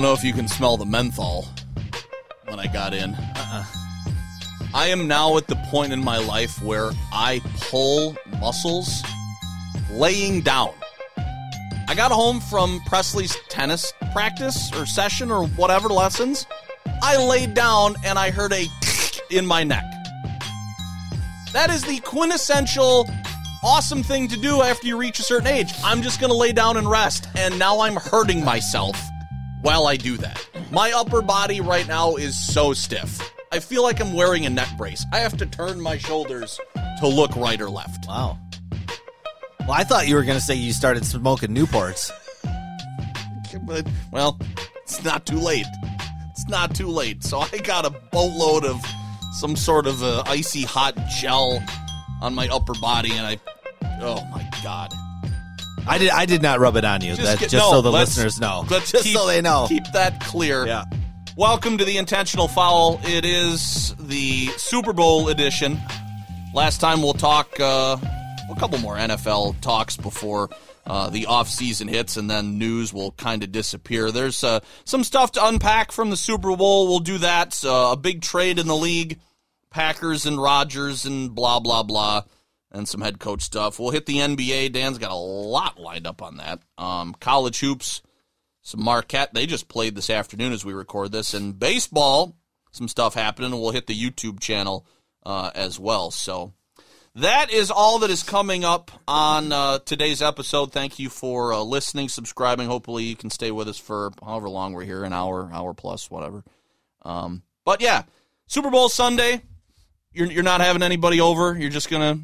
Don't know if you can smell the menthol when I got in. Uh-uh. I am now at the point in my life where I pull muscles laying down. I got home from Presley's tennis practice or session or whatever lessons. I laid down and I heard a in my neck. That is the quintessential awesome thing to do after you reach a certain age. I'm just going to lay down and rest. And now I'm hurting myself while I do that. My upper body right now is so stiff. I feel like I'm wearing a neck brace. I have to turn my shoulders to look right or left. Wow. Well, I thought you were going to say you started smoking Newports. But, well, it's not too late. It's not too late. So I got a boatload of some sort of uh, icy hot gel on my upper body, and I, oh my god. I did. I did not rub it on you. Just, that, get- just no, so the listeners know. Let's just keep, so they know. Keep that clear. Yeah. Welcome to the intentional foul. It is the Super Bowl edition. Last time we'll talk uh, a couple more NFL talks before uh, the offseason hits, and then news will kind of disappear. There's uh, some stuff to unpack from the Super Bowl. We'll do that. Uh, a big trade in the league, Packers and Rodgers, and blah blah blah, and some head coach stuff. We'll hit the NBA. Dan's got a lot lined up on that. Um, college hoops some Marquette. They just played this afternoon as we record this, and baseball. Some stuff happening. We'll hit the YouTube channel uh, as well. So that is all that is coming up on uh, today's episode. Thank you for uh, listening, subscribing. Hopefully, you can stay with us for however long we're here an hour, hour plus, whatever. Um, but yeah, Super Bowl Sunday. You're you're not having anybody over. You're just gonna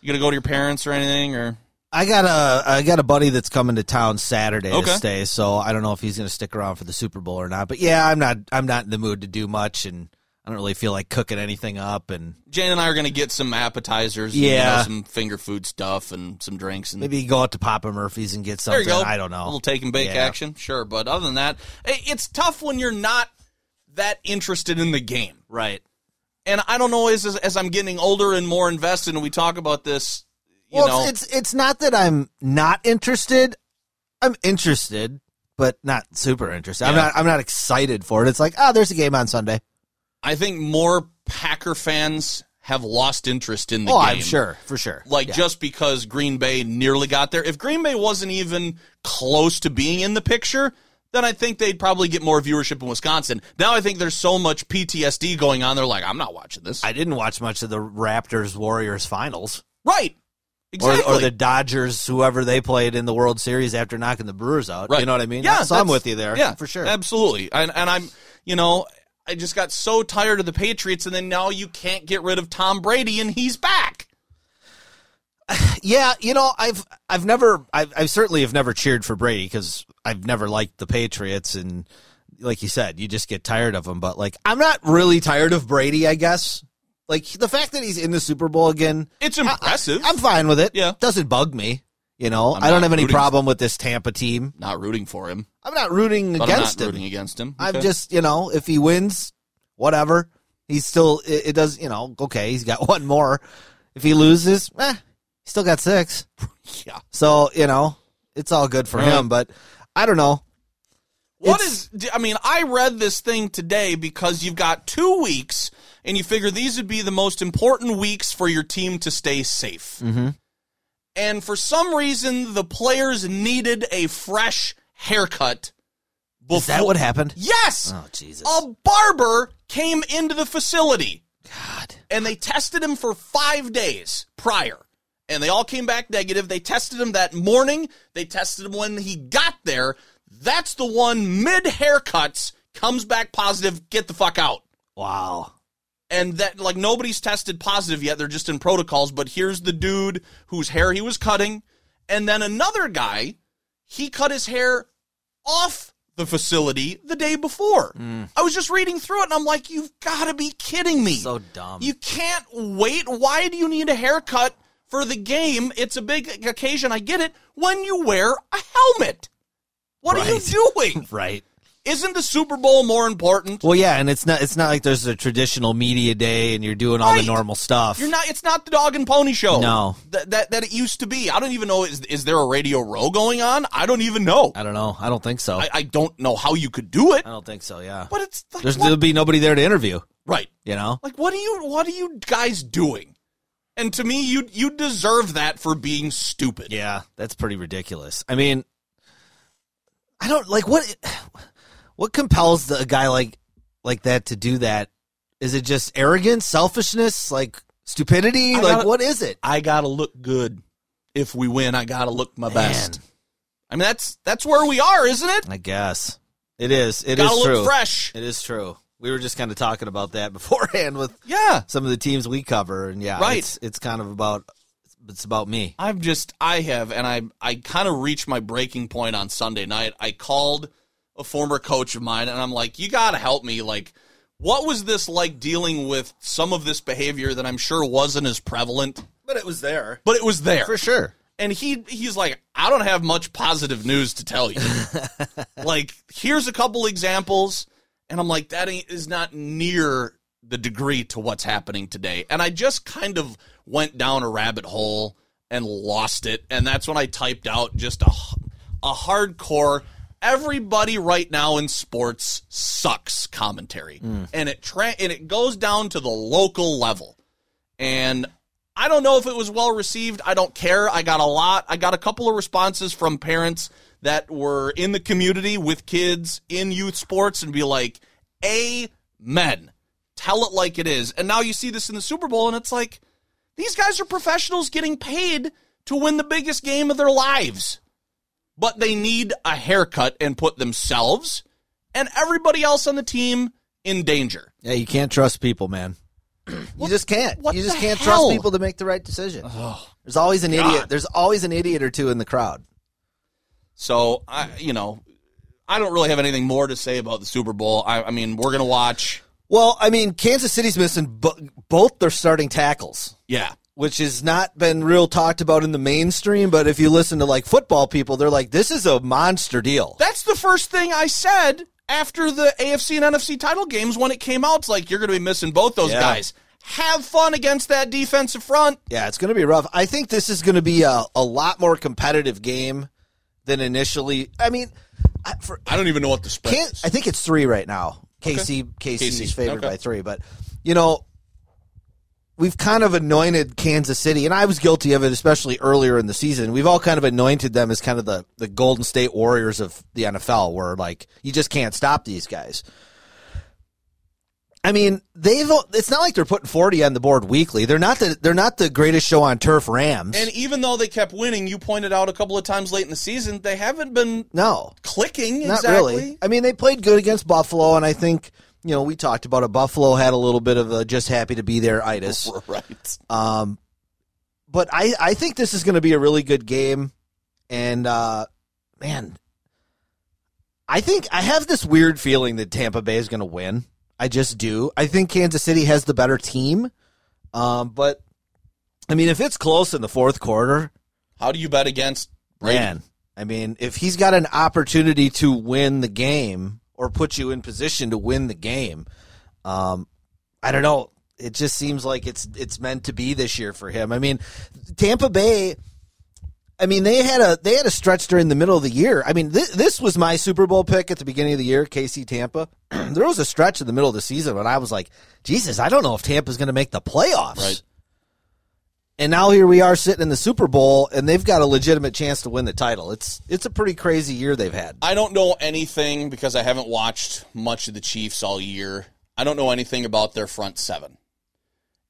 you gonna go to your parents or anything or I got a I got a buddy that's coming to town Saturday Okay. to stay, so I don't know if he's going to stick around for the Super Bowl or not. But yeah, I'm not I'm not in the mood to do much, and I don't really feel like cooking anything up, and Jane and I are going to get some appetizers, and, you Yeah. know, some finger food stuff, and some drinks, and maybe go out to Papa Murphy's and get there something. you go. I don't know. a little take and bake Yeah. action, sure. But other than that, it's tough when you're not that interested in the game, Right. And I don't know as as, I'm getting older and more invested, and we talk about this, you well, know, it's it's not that I'm not interested. I'm interested, but not super interested. I'm not I'm not excited for it. It's like, oh, there's a game on Sunday. I think more Packer fans have lost interest in the oh, game. I'm sure, for sure. Like Yeah. just because Green Bay nearly got there. If Green Bay wasn't even close to being in the picture, then I think they'd probably get more viewership in Wisconsin. Now I think there's so much PTSD going on. They're like, I'm not watching this. I didn't watch much of the Raptors Warriors finals. right. Exactly. Or, or the Dodgers, whoever they played in the World Series after knocking the Brewers out. Right. You know what I mean? Yeah, So I'm with you there. Yeah, for sure. Absolutely. And, and I'm, you know, I just got so tired of the Patriots, and then now you can't get rid of Tom Brady, and he's back. Yeah, you know, I've I've never I've, I certainly have never cheered for Brady because I've never liked the Patriots and like you said, you just get tired of them. But like, I'm not really tired of Brady. I guess like the fact that he's in the Super Bowl again, It's impressive. I, am fine with it. Yeah. doesn't bug me. You know, I'm I don't have any rooting- problem with this Tampa team. not rooting for him, I'm not rooting but against I'm not him. rooting against him. I'm just, you know, if he wins, whatever. He's still, it, it does, you know, okay, he's got one more. If he loses, eh, still got six. yeah. So, you know, it's all good for Right. him, but I don't know. What It's- is? I mean, I read this thing today because you've got two weeks, and you figure these would be the most important weeks for your team to stay safe. Mhm. And for some reason, the players needed a fresh haircut. Is that what happened? Yes. Oh, Jesus. A barber came into the facility God. and they tested him for five days prior. And they all came back negative. They tested him that morning. They tested him when he got there. That's the one mid haircuts comes back positive. Get the fuck out. Wow. And that like nobody's tested positive yet. They're just in protocols. But here's the dude whose hair he was cutting, and then another guy. he cut his hair off the facility the day before. Mm. I was just reading through it and I'm like, you've got to be kidding me. So dumb. You can't wait. Why do you need a haircut for the game? It's a big occasion. I get it. When you wear a helmet. What are you doing? right. Isn't the Super Bowl more important? Well, yeah, and it's not it's not like there's a traditional media day and you're doing all Right. the normal stuff. You're not. It's not the dog and pony show. No. that that, that it used to be. I don't even know. Is is there a Radio Row going on? I don't even know. I don't know. I don't think so. I, I, I don't know how you could do it. I don't think so. Yeah. But it's like, There's there'll be nobody there to interview. right. You know. Like what are you? What are you guys doing? And to me, you you deserve that for being stupid. Yeah, that's pretty ridiculous. I mean, I don't like what what compels the, a guy like like that to do that. Is it just arrogance, selfishness, like stupidity? I like gotta- what is it? I gotta look good. If we win, I gotta look my Man. best. I mean, that's that's where we are, isn't it? I guess it is. It is gotta look true. fresh. It is true. We were just kind of talking about that beforehand with Yeah. some of the teams we cover, and yeah, Right. It's, it's kind of about it's about me. I've just I have and I I kind of reached my breaking point on Sunday night. I called a former coach of mine and I'm like, "You got to help me like what was this like dealing with some of this behavior that I'm sure wasn't as prevalent, But it was there but it was there." for sure. And he he's like, "I don't have much positive news to tell you." like, here's a couple examples and I'm like, that is not near the degree to what's happening today." And I just kind of went down a rabbit hole and lost it. And that's when I typed out just a, a hardcore, everybody right now in sports sucks commentary. Mm. And it tra- and it goes down to the local level. And I don't know if it was well received. I don't care. I got a lot. I got a couple of responses from parents that were in the community with kids in youth sports and be like, Amen. Tell it like it is. And now you see this in the Super Bowl, and it's like, these guys are professionals getting paid to win the biggest game of their lives. But they need a haircut and put themselves and everybody else on the team in danger. Yeah, you can't trust people, man. you just can't. what you just can't hell? trust people to make the right decision. Oh, There's always an idiot. There's always an idiot or two in the crowd. So I, you know, I don't really have anything more to say about the Super Bowl. I, I mean, we're gonna watch. Well, I mean, Kansas City's missing bo- both their starting tackles, Yeah, which has not been real talked about in the mainstream. But if you listen to like football people, they're like, "This is a monster deal." that's the first thing I said after the AFC and NFC title games when it came out. It's like you're gonna be missing both those Yeah. guys. Have fun against that defensive front. Yeah, it's going to be rough. I think this is going to be a, a lot more competitive game than initially. I mean, I, for, I don't even know what the spread is. I think it's three right now. KC KC is favored okay. by three, but you know we've kind of anointed Kansas City, and I was guilty of it, especially earlier in the season. We've all kind of anointed them as kind of the the Golden State Warriors of the NFL, where like you just can't stop these guys. I mean, they've. It's not like they're putting forty on the board weekly. They're not the. They're not the greatest show on turf. Rams. And even though they kept winning, you pointed out a couple of times late in the season, they haven't been no, clicking Not exactly. really. I mean, they played good against Buffalo, and I think you know we talked about it. Buffalo had a little bit of a just happy to be there itis. Right. Um, but I I think this is going to be a really good game, and uh, man, I think I have this weird feeling that Tampa Bay is going to win. I just do. I think Kansas City has the better team, um, but I mean, if it's close in the fourth quarter, How do you bet against Brady? Man, I mean, if he's got an opportunity to win the game or put you in position to win the game, um, I don't know. It just seems like it's it's meant to be this year for him. I mean, Tampa Bay. I mean, they had a they had a stretch during the middle of the year. I mean, th- this was my Super Bowl pick at the beginning of the year, KC Tampa. there was a stretch in the middle of the season when I was like, Jesus, I don't know if Tampa's going to make the playoffs. Right. And now here we are sitting in the Super Bowl, and they've got a legitimate chance to win the title. It's it's a pretty crazy year they've had. I don't know anything because I haven't watched much of the Chiefs all year. I don't know anything about their front seven.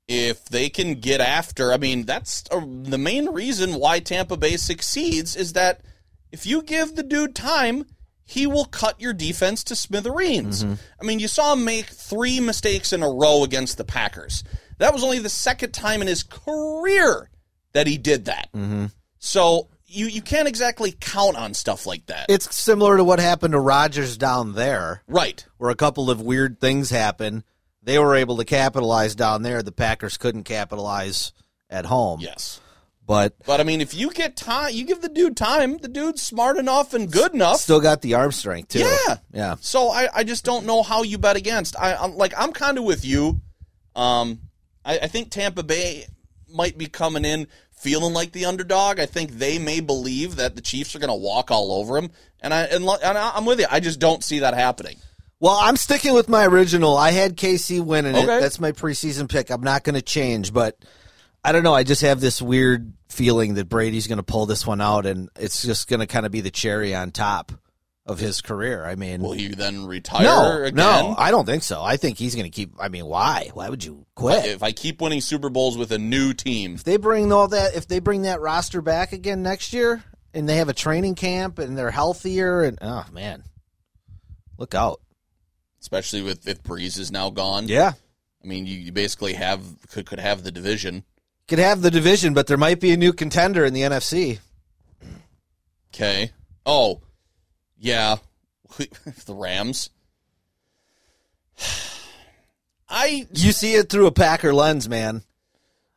If they can get after, I mean, that's uh the main reason why Tampa Bay succeeds is that if you give the dude time, he will cut your defense to smithereens. I mean, you saw him make three mistakes in a row against the Packers. That was only the second time in his career that he did that. So you you can't exactly count on stuff like that. It's similar to what happened to Rodgers down there, right. where a couple of weird things happened. They were able to capitalize down there. The Packers couldn't capitalize at home. Yes. But But I mean, if you get time, you give the dude time. The dude's smart enough and good enough. still got the arm strength too. Yeah. Yeah. So I, I just don't know how you bet against. I, I'm like I'm kind of with you. Um, I, I think Tampa Bay might be coming in feeling like the underdog. I think they may believe that the Chiefs are going to walk all over them, and I and, and I- I'm with you. I just don't see that happening. Well, I'm sticking with my original. I had KC winning it. That's my preseason pick. I'm not going to change, but I don't know. I just have this weird feeling that Brady's going to pull this one out, and it's just going to kind of be the cherry on top of his career. I mean, Will you then retire no, again? no, I don't think so. I think he's going to keep. I mean, why? Why would you quit? If I keep winning Super Bowls with a new team, If they bring all that, if they bring that roster back again next year, and they have a training camp and they're healthier, and oh man, look out! Especially with if Brees is now gone, Yeah, I mean, you, you basically have could could have the division. could have the division, but there might be a new contender in the NFC. Okay. Oh, yeah. the Rams. I You see it through a Packer lens, man.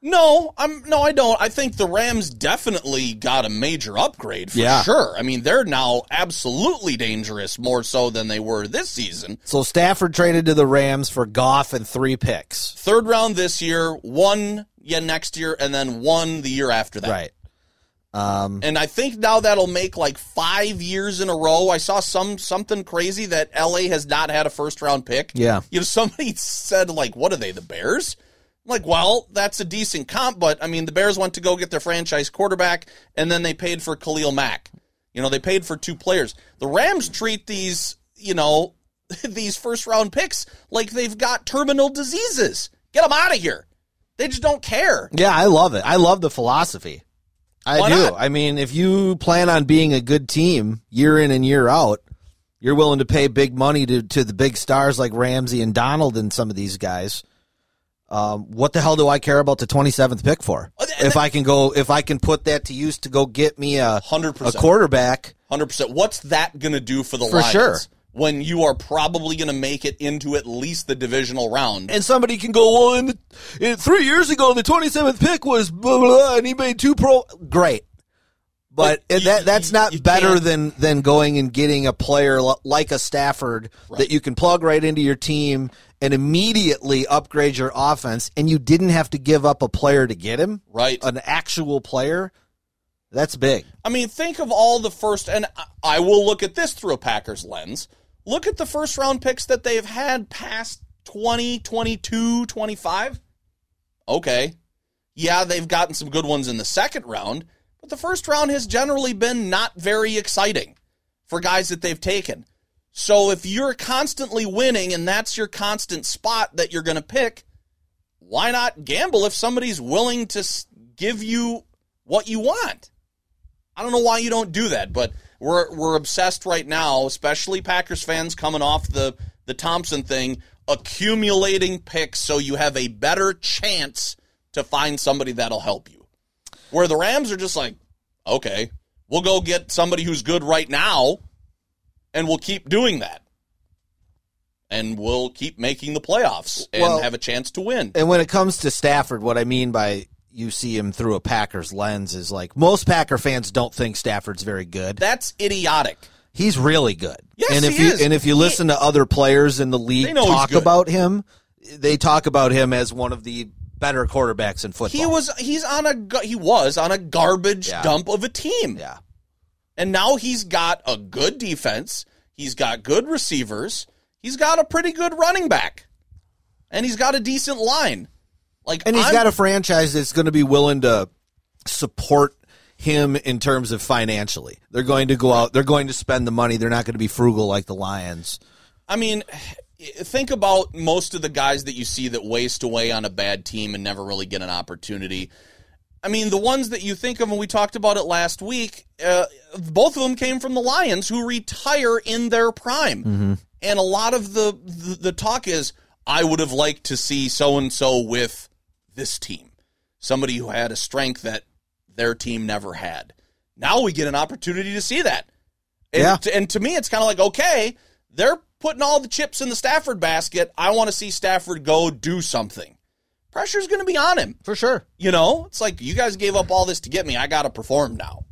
No, I'm no, I don't. I think the Rams definitely got a major upgrade for Yeah. sure. I mean, they're now absolutely dangerous, more so than they were this season. So Stafford traded to the Rams for Goff and three picks. Third round this year, one yeah next year, and then one the year after that. Right. Um, And I think now that'll make like five years in a row. I saw some something crazy that LA has not had a first round pick. Yeah. You know, somebody said like, "What are they, the Bears?" I'm like, well, that's a decent comp, but I mean, the Bears went to go get their franchise quarterback, and then they paid for Khalil Mack. You know, they paid for two players. The Rams treat these, you know, these first round picks like they've got terminal diseases. Get them out of here. They just don't care. yeah, I love it. I love the philosophy. I Why do. not? I mean, if you plan on being a good team year in and year out, you're willing to pay big money to, to the big stars like Ramsey and Donald and some of these guys. Um, what the hell do I care about the 27th pick for? Oh, If I can go, if I can put that to use to go get me a 100%. a quarterback, Hundred percent. What's that going to do for the For Lions sure. when you are probably going to make it into at least the divisional round? and somebody can go, well, in, the, in three years ago, the 27th pick was blah, blah, blah, and he made two pro. Great. But But you- that that's not you better can't- than than going and getting a player like a Stafford that you can plug right into your team and immediately upgrade your offense, and you didn't have to give up a player to get him, right. an actual player. That's big. I mean, think of all the first, and I- I will look at this through a Packers lens. Look at the first round picks that they've had past 20, 22, 25. Okay. Yeah, they've gotten some good ones in the second round, but the first round has generally been not very exciting for guys that they've taken. So if you're constantly winning and that's your constant spot that you're going to pick, why not gamble if somebody's willing to give you what you want? I don't know why you don't do that, but we're we're obsessed right now, especially Packers fans coming off the the Thompson thing, accumulating picks so you have a better chance to find somebody that'll help you. Where the Rams are just like, okay, we'll go get somebody who's good right now, and we'll keep doing that. And we'll keep making the playoffs and Well- have a chance to win. And when it comes to Stafford, what I mean by you see him through a Packers lens is like most Packer fans don't think Stafford's very good. That's idiotic. He's really good. Yes, and if he you is. and if you listen to other players in the league talk about him, they talk about him as one of the better quarterbacks in football. He was he's on a he was on a garbage Yeah. dump of a team. yeah. And now he's got a good defense. He's got good receivers. He's got a pretty good running back. And he's got a decent line. Like And he's I'm- got a franchise that's going to be willing to support him in terms of financially. They're going to go out, they're going to spend the money. They're not going to be frugal like the Lions. I mean, think about most of the guys that you see that waste away on a bad team and never really get an opportunity. I mean, the ones that you think of, and we talked about it last week, uh, both of them came from the Lions who retire in their prime. And a lot of the, the, the talk is, I would have liked to see so and so with this team. Somebody who had a strength that their team never had. Now we get an opportunity to see that. And, Yeah. to, and to me, it's kind of like, okay, they're putting all the chips in the Stafford basket. I want to see Stafford go do something. Pressure's going to be on him. For sure. You know, it's like you guys gave up all this to get me. I got to perform now.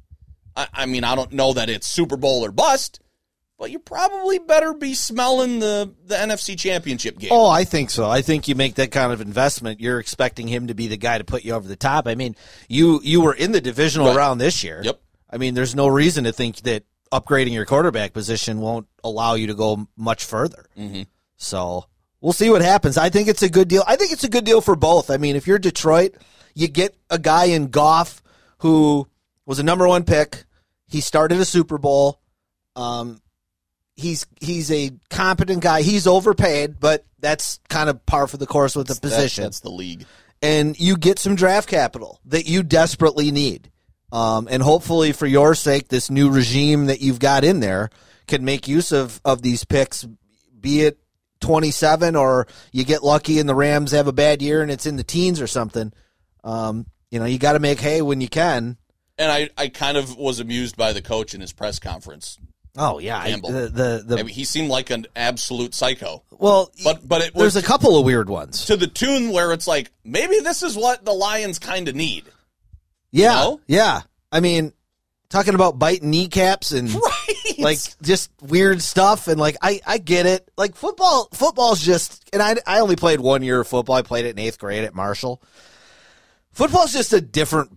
I, I mean, I don't know that it's Super Bowl or bust, but you probably better be smelling the the NFC Championship game. Oh, I think so. I think you make that kind of investment. You're expecting him to be the guy to put you over the top. I mean, you you were in the divisional Right. round this year. Yep. I mean, there's no reason to think that upgrading your quarterback position won't allow you to go much further. Mm-hmm. So we'll see what happens. I think it's a good deal. I think it's a good deal for both. I mean, if you're Detroit, you get a guy in Goff who was a number one pick. He started a Super Bowl. Um, he's he's a competent guy. He's overpaid, but that's kind of par for the course with the That- position. that's the league. and you get some draft capital that you desperately need. Um, and hopefully, for your sake, this new regime that you've got in there can make use of of these picks, be it twenty seven or you get lucky and the Rams have a bad year and it's in the teens or something. Um, you know, you got to make hay when you can. And I, I kind of was amused by the coach in his press conference. Oh yeah, I, the the, the I mean, he seemed like an absolute psycho. well, But but it there's a couple of weird ones. to the tune where it's like maybe this is what the Lions kind of need. Yeah, know? yeah. I mean, talking about biting kneecaps and Right. like just weird stuff and like I I get it. Like football football's just and I I only played one year of football. I played it in 8th grade at Marshall. Football's just a different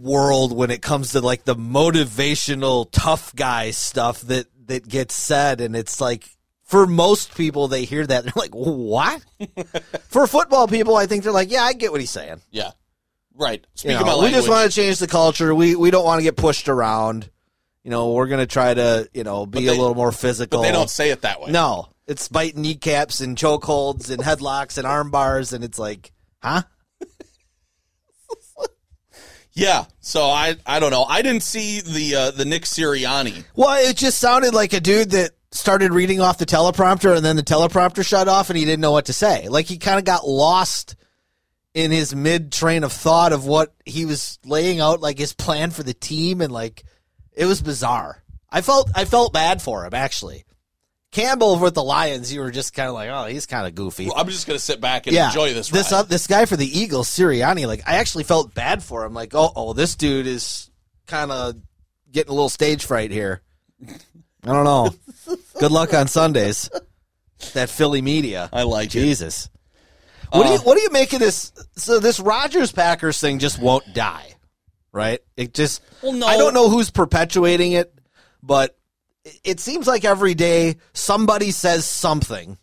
world when it comes to like the motivational tough guy stuff that that gets said and it's like for most people they hear that they're like what for football people i think they're like yeah i get what he's saying yeah. Right. you Speaking know, of we just want to change the culture. We we don't want to get pushed around. You know, we're going to try to you know be they- a little more physical. but they don't say it that way. No, it's biting kneecaps and chokeholds and headlocks and arm bars, and it's like, huh? Yeah. So I I don't know. I didn't see the uh, the Nick Sirianni. Well, it just sounded like a dude that started reading off the teleprompter, and then the teleprompter shut off, and he didn't know what to say. Like he kind of got lost in his mid train of thought of what he was laying out, like his plan for the team, and like it was bizarre. I felt I felt bad for him actually. Campbell with the Lions, you were just kind of like, oh, he's kind of goofy. I'm just gonna sit back and yeah, enjoy this. This uh, this guy for the Eagles, Sirianni, like I actually felt bad for him. Like, oh, oh, this dude is kind of getting a little stage fright here. I don't know. Good luck on Sundays. That Philly media. I like it. Jesus. What do you um, what do you make of this? So this Rodgers Packers thing just won't die, right? It just. Well, no. I don't know who's perpetuating it, but it- seems like every day somebody says something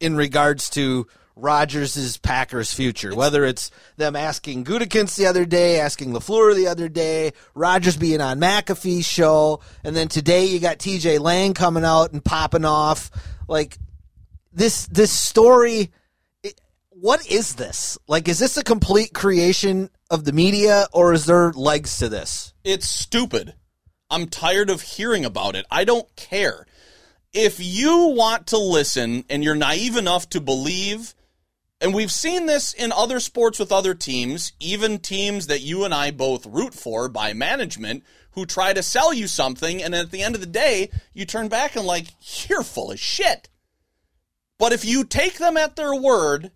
in regards to Rodgers' Packers future. Whether it's them asking Gutekunst the other day, asking LaFleur the other day, Rodgers being on McAfee's show, and then today you got TJ Lang coming out and popping off. Like this this story what is this? Like is this a complete creation of the media or is there legs to this? It's stupid. I'm tired of hearing about it. I don't care. If you want to listen and you're naive enough to believe, and we've seen this in other sports with other teams, even teams that you and I both root for by management who try to sell you something, and at the end of the day, you turn back and like, you're full of shit. But if you take them at their word,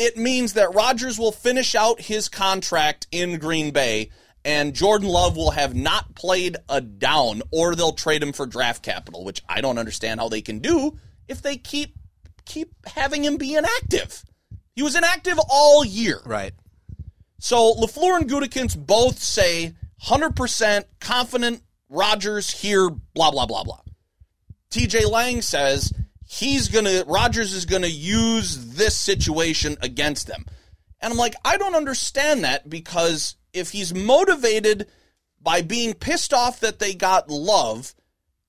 it means that Rodgers will finish out his contract in Green Bay and Jordan Love will have not played a down or they'll trade him for draft capital, which I don't understand how they can do if they keep keep having him be inactive. He was inactive all year. Right. So LaFleur and Gutekunst both say 100% confident Rodgers here, blah, blah, blah, blah. TJ Lang says he's going to, Rodgers is going to use this situation against them. And I'm like, I don't understand that because if he's motivated by being pissed off that they got love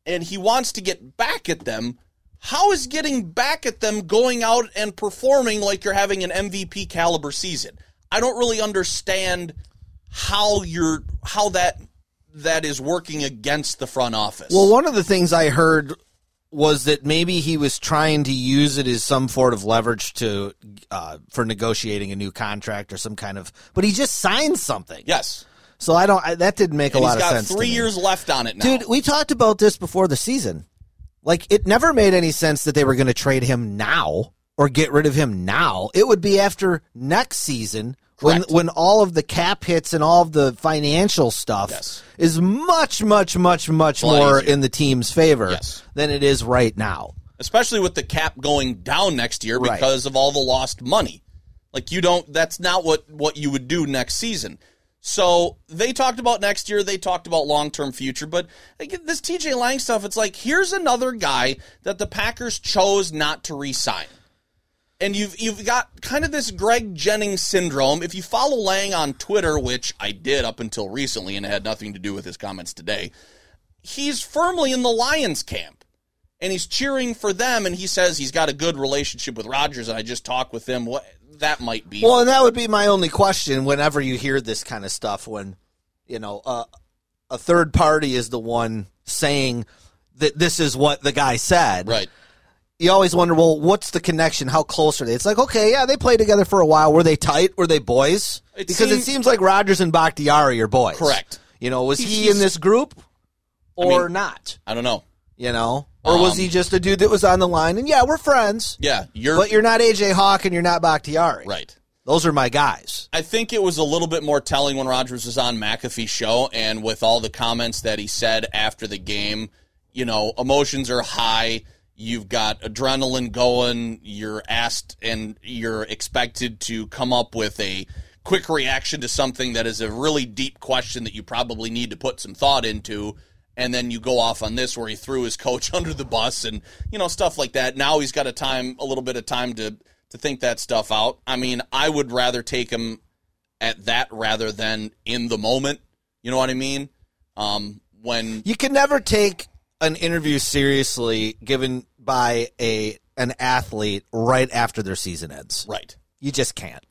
and he wants to get back at them, how is getting back at them going out and performing like you're having an MVP caliber season? I don't really understand how you're how that that is working against the front office. Well, one of the things I heard was that maybe he was trying to use it as some sort of leverage to uh, for negotiating a new contract or some kind of. But he just signed something. yes. So I don't. I, that didn't make And a lot of sense. three years left on it now. Dude, we talked about this before the season. Like, it never made any sense that they were going to trade him now or get rid of him now. It would be after next season Correct. when all of the cap hits and all of the financial stuff Yes. is much, much, much, much more easier. in the team's favor Yes. than it is right now. especially with the cap going down next year Right. because of all the lost money. Like you don't that's not what what you would do next season. So they talked about next year, they talked about long-term future, but again, this TJ Lang stuff it's like here's another guy that the Packers chose not to re-sign. And you've you've got kind of this Greg Jennings syndrome. If you follow Lang on Twitter, which I did up until recently and it had nothing to do with his comments today, he's firmly in the Lions camp and he's cheering for them and he says he's got a good relationship with Rodgers, and I just talked with him what that might be Well, and that would be my only question whenever you hear this kind of stuff when, you know, uh, a third party is the one saying that this is what the guy said. right you always wonder, well, what's the connection? How close are they? It's like, okay, yeah, they played together for a while. Were they tight? Were they boys? It because it seems like Rodgers and Bakhtiari are boys. Correct. You know, was he in this group or mean- not? I don't know You know, or was Um, he just a dude that was on the line? And yeah, we're friends, yeah you're, but you're not AJ Hawk and you're not Bakhtiari. right Those are my guys. I think it was a little bit more telling when Rodgers was on McAfee's show and with all the comments that he said after the game. You know, emotions are high. You've got adrenaline going. You're asked and you're expected to come up with a quick reaction to something that is a really deep question that you probably need to put some thought into. And then you go off on this where he threw his coach under the bus and, you know, stuff like that. Now he's got a time, a little bit of time to, to think that stuff out. I mean, I would rather take him at that rather than in the moment. You know what I mean? Um, when You can never take an interview seriously given by a an athlete right after their season ends. right You just can't.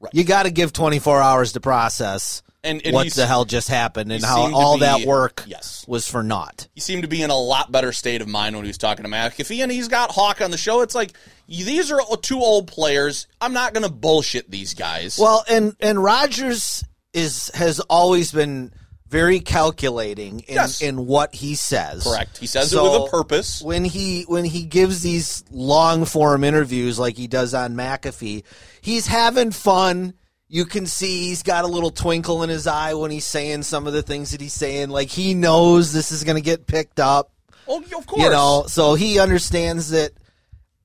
Right. You got to give 24 hours to process and, and what the hell just happened and how all be- that work yes. was for naught. he seemed to be in a lot better state of mind when he was talking to McAfee, and he's got Hawk on the show. It's like these are two old players. I'm not going to bullshit these guys. Well, and and Rodgers is has always been very calculating in, Yes. in what he says. correct. He says So, it with a purpose. When he when he gives these long form interviews like he does on McAfee, he's having fun. You can see he's got a little twinkle in his eye when he's saying some of the things that he's saying. Like he knows this is going to get picked up. Oh, of course. You know, so he understands that.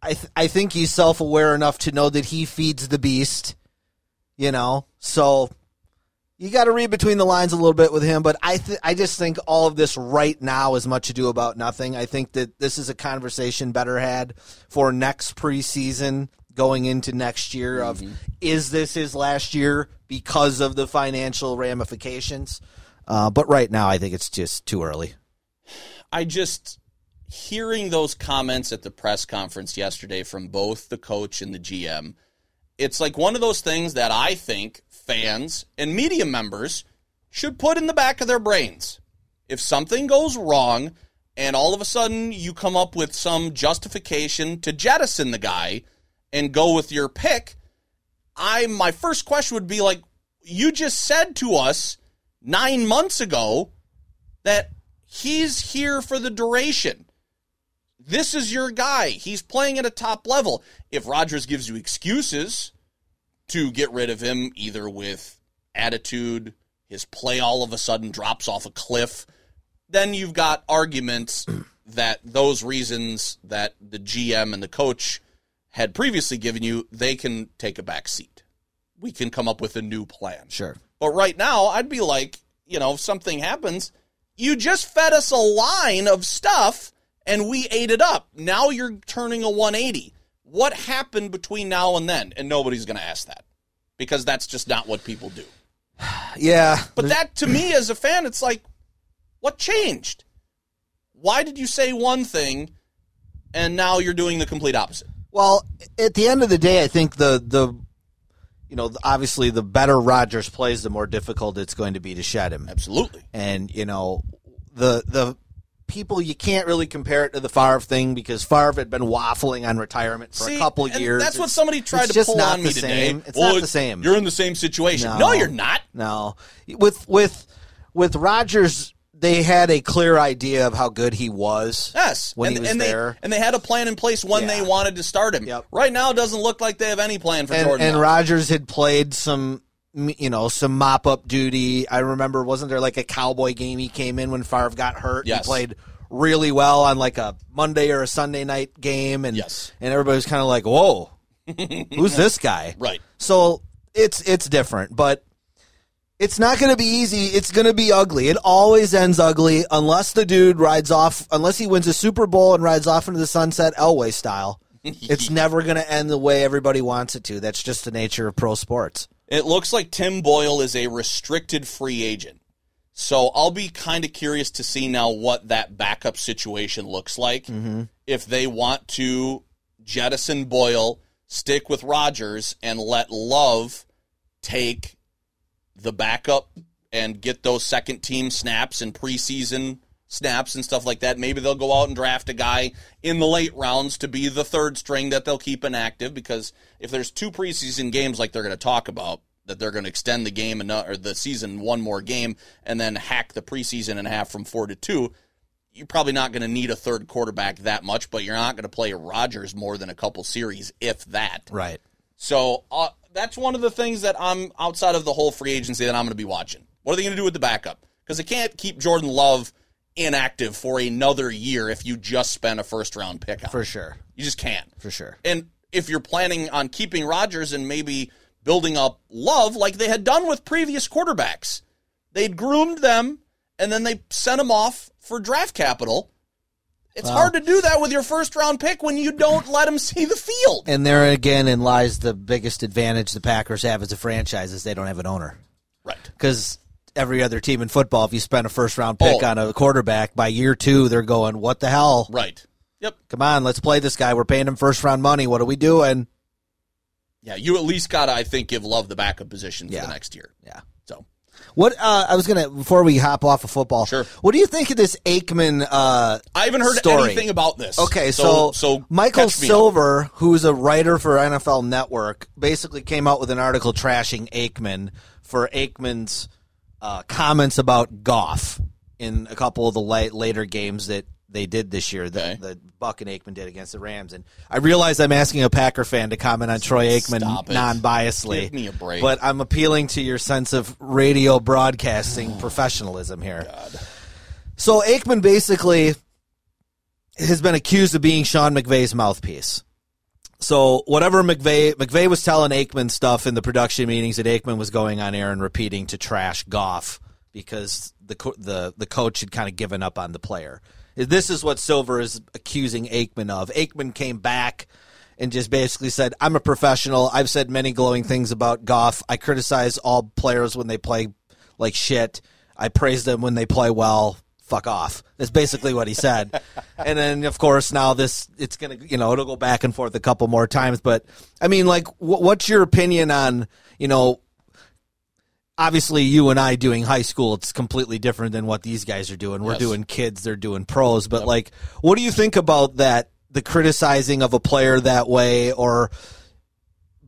I th- I think he's self aware enough to know that he feeds the beast. You know, so you got to read between the lines a little bit with him. But I th- I just think all of this right now is much ado about nothing. I think that this is a conversation better had for next preseason going into next year. Of is this his last year because of the financial ramifications? Uh, but right now, I think it's just too early. I just hearing those comments at the press conference yesterday from both the coach and the GM. It's like one of those things that I think fans and media members should put in the back of their brains. If something goes wrong and all of a sudden you come up with some justification to jettison the guy and go with your pick, I my first question would be like you just said to us 9 months ago that he's here for the duration. This is your guy. He's playing at a top level. If Rodgers gives you excuses to get rid of him, either with attitude, his play all of a sudden drops off a cliff, then you've got arguments that those reasons that the GM and the coach had previously given you, they can take a back seat. We can come up with a new plan. Sure. But right now, I'd be like, you know, if something happens, you just fed us a line of stuff and we ate it up. Now you're turning a 180. What happened between now and then? And nobody's going to ask that because that's just not what people do. Yeah. But that to me as a fan, it's like, what changed? Why did you say one thing and now you're doing the complete opposite? Well, at the end of the day, I think the the you know obviously the better Rodgers plays, the more difficult it's going to be to shed him. Absolutely. And you know the the people you can't really compare it to the Favre thing because Favre had been waffling on retirement for See, a couple and years. That's what somebody tried it's to just pull not on the me same. today. It's Well, not oh, the same. You're in the same situation. No. No, you're not. No, with with with Rodgers. they had a clear idea of how good he was. Yes, when and, he was and there. they and they had a plan in place when Yeah. they wanted to start him. Yep. Right now, it doesn't look like they have any plan for and, Jordan. and Love. Rodgers had played some, you know, some mop up duty. I remember, wasn't there like a Cowboy game he came in when Favre got hurt? Yes. He played really well on like a Monday or a Sunday night game, and Yes. and everybody was kind of like, "Whoa, who's this guy?" Right. So it's it's different, but it's not going to be easy. It's going to be ugly. It always ends ugly unless the dude rides off, unless he wins a Super Bowl and rides off into the sunset Elway style. it's never going to end the way everybody wants it to. That's just the nature of pro sports. It looks like Tim Boyle is a restricted free agent. So I'll be kind of curious to see now what that backup situation looks like. Mm-hmm. If they want to jettison Boyle, stick with Rodgers, and let Love take the backup and get those second team snaps and preseason snaps and stuff like that. Maybe they'll go out and draft a guy in the late rounds to be the third string that they'll keep inactive because if there's two preseason games like they're going to talk about that they're going to extend the game and or the season one more game and then hack the preseason in half from 4 to 2 you're probably not going to need a third quarterback that much but you're not going to play Rodgers more than a couple series if that Right. so uh, that's one of the things that I'm outside of the whole free agency that I'm going to be watching. What are they going to do with the backup? Because they can't keep Jordan Love inactive for another year if you just spent a first round pick on For sure. You just can't. For sure. And if you're planning on keeping Rodgers and maybe building up Love like they had done with previous quarterbacks, they'd groomed them and then they sent them off for draft capital. It's hard to do that with your first round pick when you don't let them see the field. And there again, in lies the biggest advantage the Packers have as a franchise is they don't have an owner. Right. Because every other team in football, if you spend a first round pick Oh. on a quarterback, by year two, they're going, what the hell? Right. Yep. Come on, let's play this guy. We're paying him first round money. What are we doing? Yeah, you at least got to, I think, give Love the backup position for Yeah. the next year. Yeah. So, What uh, I was gonna before we hop off of football. Sure. What do you think of this Aikman? Uh, I haven't heard story? anything about this. Okay, so, so Michael catch up. Silver, who's a writer for NFL Network, basically came out with an article trashing Aikman for Aikman's uh, comments about Goff in a couple of the late, later games that they did this year. that Okay. the Buck and Aikman did against the Rams, and I realize I'm asking a Packer fan to comment on Troy Aikman non-biasly. Give me a break. But I'm appealing to your sense of radio broadcasting professionalism here. So Aikman basically has been accused of being Sean McVay's mouthpiece. So whatever McVay McVay was telling Aikman stuff in the production meetings that Aikman was going on air and repeating to trash Goff because the co- the the coach had kind of given up on the player. This is what Silver is accusing Aikman of. Aikman came back and just basically said, "I'm a professional. I've said many glowing things about Goff. I criticize all players when they play like shit. I praise them when they play well. Fuck off." That's basically what he said. and then, of course, now this it's gonna you know it'll go back and forth a couple more times. But I mean, like, wh- what's your opinion on you know? Obviously, you and I doing high school, it's completely different than what these guys are doing. We're Yes. doing kids, they're doing pros. But like, what do you think about that? The criticizing of a player that way, or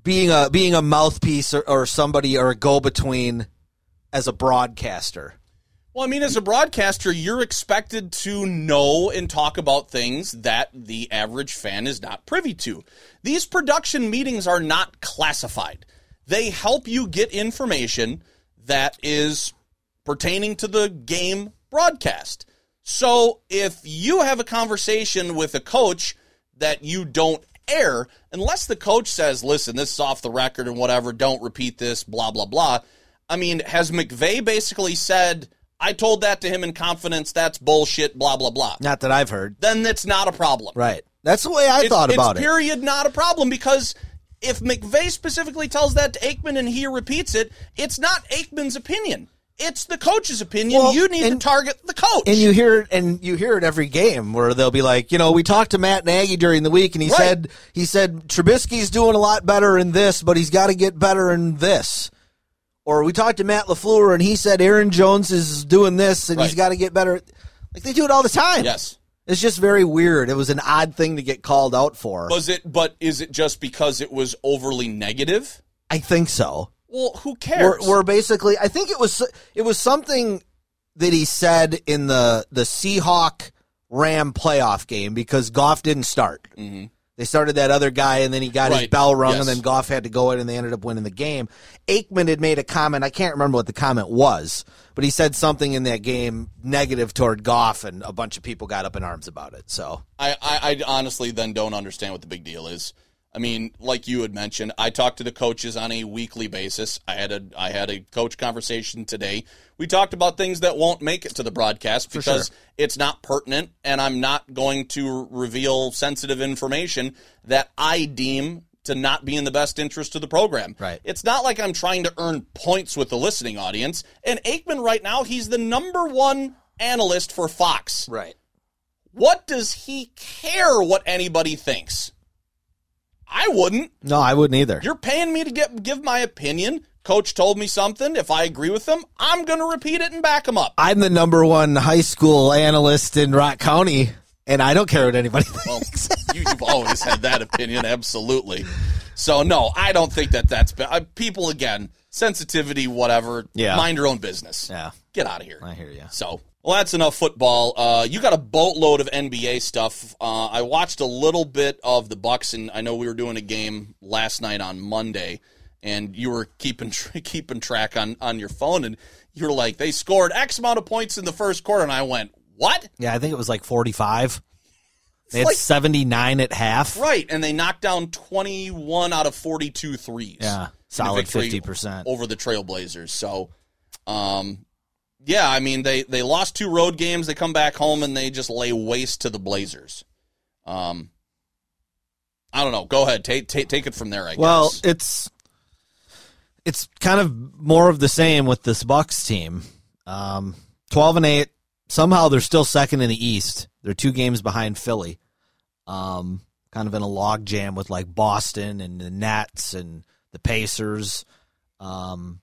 being a being a mouthpiece or, or somebody or a go between as a broadcaster. Well, I mean, as a broadcaster, you're expected to know and talk about things that the average fan is not privy to. These production meetings are not classified. They help you get information that is pertaining to the game broadcast. So if you have a conversation with a coach that you don't air, unless the coach says, listen, this is off the record and whatever, don't repeat this, blah, blah, blah. I mean, has McVay basically said, I told that to him in confidence, that's bullshit, blah, blah, blah. Not that I've heard. Then that's not a problem. Right. That's the way I It's- thought about it's it. period not a problem because if McVay specifically tells that to Aikman and he repeats it, it's not Aikman's opinion. It's the coach's opinion. Well, you need and- to target the coach. And you hear it, and you hear it every game where they'll be like, you know, we talked to Matt Nagy during the week, and he Right. said he said Trubisky's doing a lot better in this, but he's got to get better in this. Or we talked to Matt LaFleur, and he said Aaron Jones is doing this, and he's got to get better. Like they do it all the time. Yes. It's just very weird. It was an odd thing to get called out for. Was it? But is it just because it was overly negative? I think so. Well, who We're, cares? we're basically. I think it was it was something that he said in the the Seahawk Ram playoff game because Goff didn't start. Mm-hmm. They started that other guy, and then he got his bell rung, Yes. and then Goff had to go in, and they ended up winning the game. Aikman had made a comment. I can't remember what the comment was, but he said something in that game negative toward Goff, and a bunch of people got up in arms about it. So I, I, I honestly then don't understand what the big deal is. I mean, like you had mentioned, I talk to the coaches on a weekly basis. I had a I had a coach conversation today. We talked about things that won't make it to the broadcast because sure. it's not pertinent, and I'm not going to reveal sensitive information that I deem to not be in the best interest of the program. Right. It's not like I'm trying to earn points with the listening audience. And Aikman right now, he's the number one analyst for Fox. right. What does he care what anybody thinks? I wouldn't. No, I wouldn't either. You're paying me to get give my opinion. Coach told me something. If I agree with him, I'm going to repeat it and back him up. I'm the number one high school analyst in Rock County, and I don't care what anybody thinks. Well, you, you've always had that opinion, absolutely. So no, I don't think that that's uh, people again sensitivity, whatever. Yeah. mind your own business. yeah, Get out of here. I hear you. So, well, that's enough football. Uh, you got a boatload of NBA stuff. Uh, I watched a little bit of the Bucks, and I know we were doing a game last night on Monday, and you were keeping tr- keeping track on on your phone, and you were like, they scored X amount of points in the first quarter, and I went, what? Yeah, I think it was like 45. They had like- 79 at half. Right, and they knocked down 21 out of 42 threes. Yeah, solid 50%. over the Trailblazers. So, um, yeah, I mean they they lost two road games. They come back home and they just lay waste to the Blazers. Um, I don't know. Go ahead, take take, take it from there. I Well, guess. Well, it's it's kind of more of the same with this Bucks team. Um, 12 and 8. Somehow they're still second in the East. They're two games behind Philly. Um, kind of in a log jam with like Boston and the Nets and the Pacers. Um,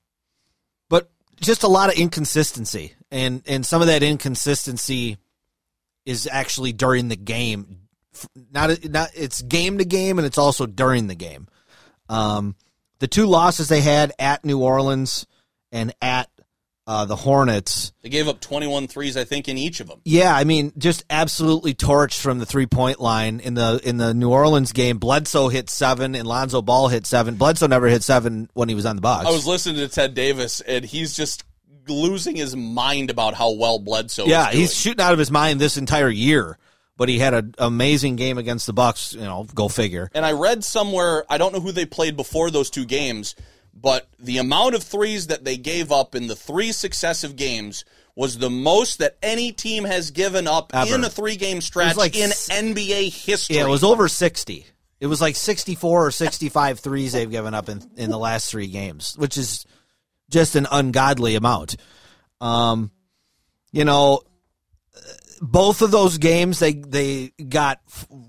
just a lot of inconsistency. And and some of that inconsistency is actually during the game. Not not it's game to game and it's also during the game. Um, the two losses they had at New Orleans and at uh, the Hornets. they gave up 21 threes, I think, in each of them. Yeah, I mean, just absolutely torched from the three point line in the in the New Orleans game. Bledsoe hit seven, and Lonzo Ball hit seven. Bledsoe never hit seven when he was on the Bucks. I was listening to Ted Davis, and he's just losing his mind about how well Bledsoe. yeah, is doing. he's shooting out of his mind this entire year. But he had an amazing game against the Bucks. You know, go figure. And I read somewhere, I don't know who they played before those two games, but the amount of threes that they gave up in the three successive games was the most that any team has given up Ever. in a three game stretch like in s- NBA history. Yeah, it was over 60. It was like 64 or 65 threes they've given up in, in the last three games, which is just an ungodly amount. Um, you know, both of those games they they got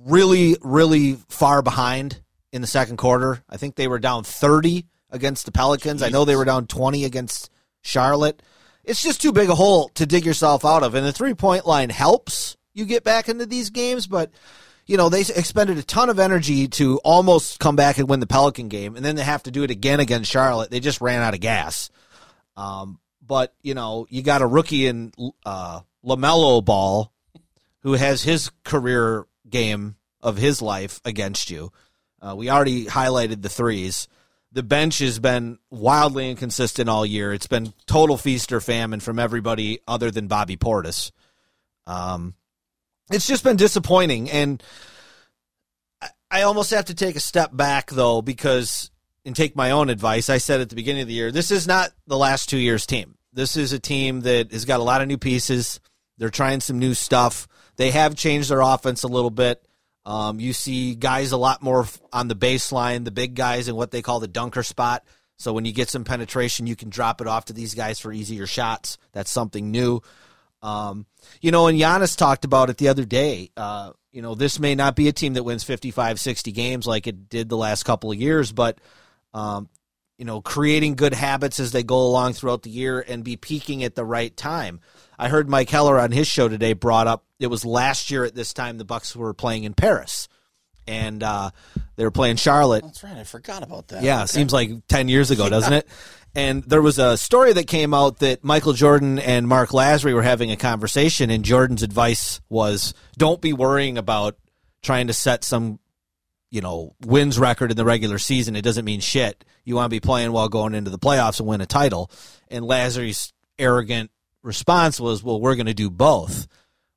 really really far behind in the second quarter. I think they were down 30 against the Pelicans. I know they were down 20 against Charlotte. It's just too big a hole to dig yourself out of. And the three point line helps you get back into these games, but you know, they expended a ton of energy to almost come back and win the Pelican game, and then they have to do it again against Charlotte. They just ran out of gas. Um, but you know, you got a rookie in uh, Lamelo Ball, who has his career game of his life against you. Uh, we already highlighted the threes. The bench has been wildly inconsistent all year. It's been total feast or famine from everybody other than Bobby Portis. Um, it's just been disappointing, and I, almost have to take a step back though because and take my own advice. I said at the beginning of the year, this is not the last two years' team. This is a team that has got a lot of new pieces. They're trying some new stuff. They have changed their offense a little bit. Um, you see guys a lot more on the baseline, the big guys in what they call the dunker spot. So when you get some penetration, you can drop it off to these guys for easier shots. That's something new. Um, you know, and Giannis talked about it the other day. Uh, you know, this may not be a team that wins 55, 60 games like it did the last couple of years, but, um, you know, creating good habits as they go along throughout the year and be peaking at the right time. I heard Mike Heller on his show today brought up it was last year at this time the Bucks were playing in Paris, and uh, they were playing Charlotte. That's right. I forgot about that. Yeah, seems like 10 years ago, doesn't it? And there was a story that came out that Michael Jordan and Marc Lasry were having a conversation, and Jordan's advice was don't be worrying about trying to set some, you know, wins record in the regular season. It doesn't mean shit. You want to be playing while going into the playoffs and win a title. And Lasry's arrogant response was, well, we're going to do both.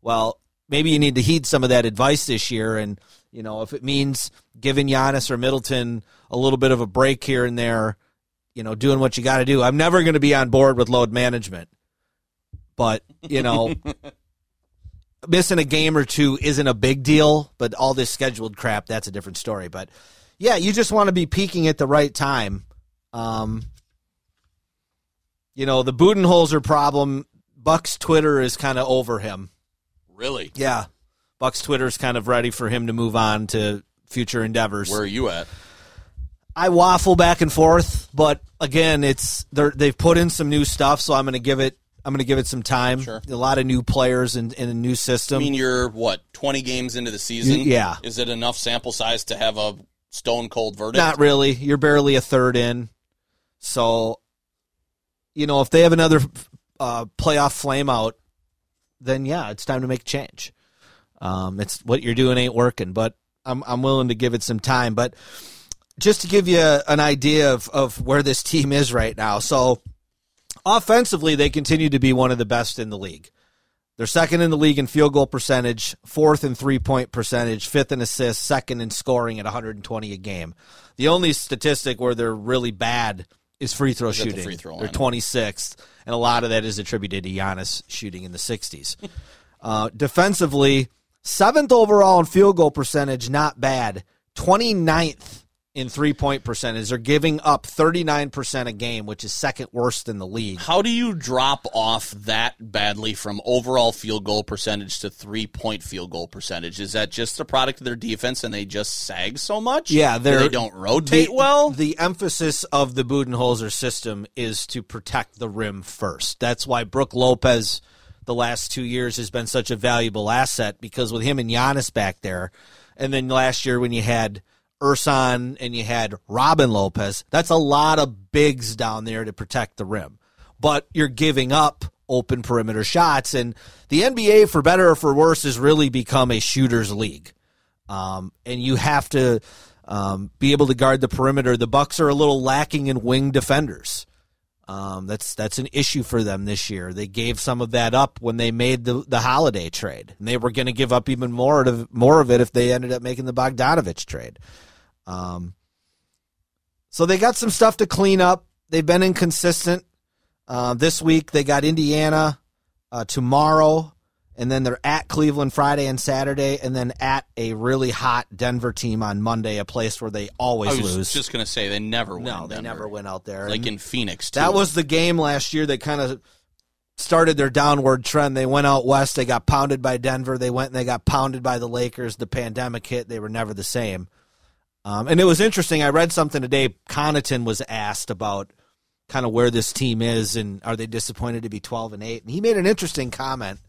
Well, maybe you need to heed some of that advice this year. And, you know, if it means giving Giannis or Middleton a little bit of a break here and there, you know, doing what you got to do. I'm never going to be on board with load management. But, you know, missing a game or two isn't a big deal, but all this scheduled crap, that's a different story. But yeah, you just want to be peaking at the right time. Um, you know, the Budenholzer problem, Buck's Twitter is kind of over him. Really? Yeah. Buck's Twitter is kind of ready for him to move on to future endeavors. Where are you at? I waffle back and forth, but again, it's they're, they've put in some new stuff, so I'm going to give it I'm going to give it some time. Sure. A lot of new players and, in a new system. I mean, you're what 20 games into the season. Yeah. Is it enough sample size to have a stone cold verdict? Not really. You're barely a third in, so you know if they have another playoff flame out, then yeah, it's time to make change. Um, it's what you're doing ain't working, but I'm I'm willing to give it some time. But just to give you an idea of, of where this team is right now. So offensively, they continue to be one of the best in the league. They're second in the league in field goal percentage, fourth in three point percentage, fifth in assists, second in scoring at 120 a game. The only statistic where they're really bad is free throw at the shooting. free throw they're 26th, and a lot of that is attributed to Giannis shooting in the 60s. uh, defensively, seventh overall in field goal percentage, not bad. 29th in three point percentage. They're giving up 39% a game, which is second worst in the league. How do you drop off that badly from overall field goal percentage to three point field goal percentage? Is that just a product of their defense and they just sag so much? Yeah, they don't rotate the, well. The emphasis of the Budenholzer system is to protect the rim first. That's why Brook Lopez, the last two years, has been such a valuable asset because with him and Giannis back there, and then last year when you had Ersan and you had Robin Lopez, that's a lot of bigs down there to protect the rim. But you're giving up open perimeter shots, and the NBA, for better or for worse, has really become a shooters league um, and you have to um, be able to guard the perimeter. The Bucks are a little lacking in wing defenders. Um, that's that's an issue for them this year. They gave some of that up when they made the the holiday trade, and they were going to give up even more of more of it if they ended up making the Bogdanovich trade. Um, so they got some stuff to clean up. They've been inconsistent. Uh, this week they got Indiana uh, tomorrow, and then they're at Cleveland Friday and Saturday, and then at a really hot Denver team on Monday, a place where they I always was lose. just going to say they never win. no, they Denver. never win out there. Like And in Phoenix, too. that was the game last year that kind of started their downward trend. They went out west, they got pounded by Denver. They went and they got pounded by the Lakers. The pandemic hit. They were never the same. Um, and it was interesting. I read something today. Connaughton was asked about kind of where this team is and are they disappointed to be 12 and 8 and he made an interesting comment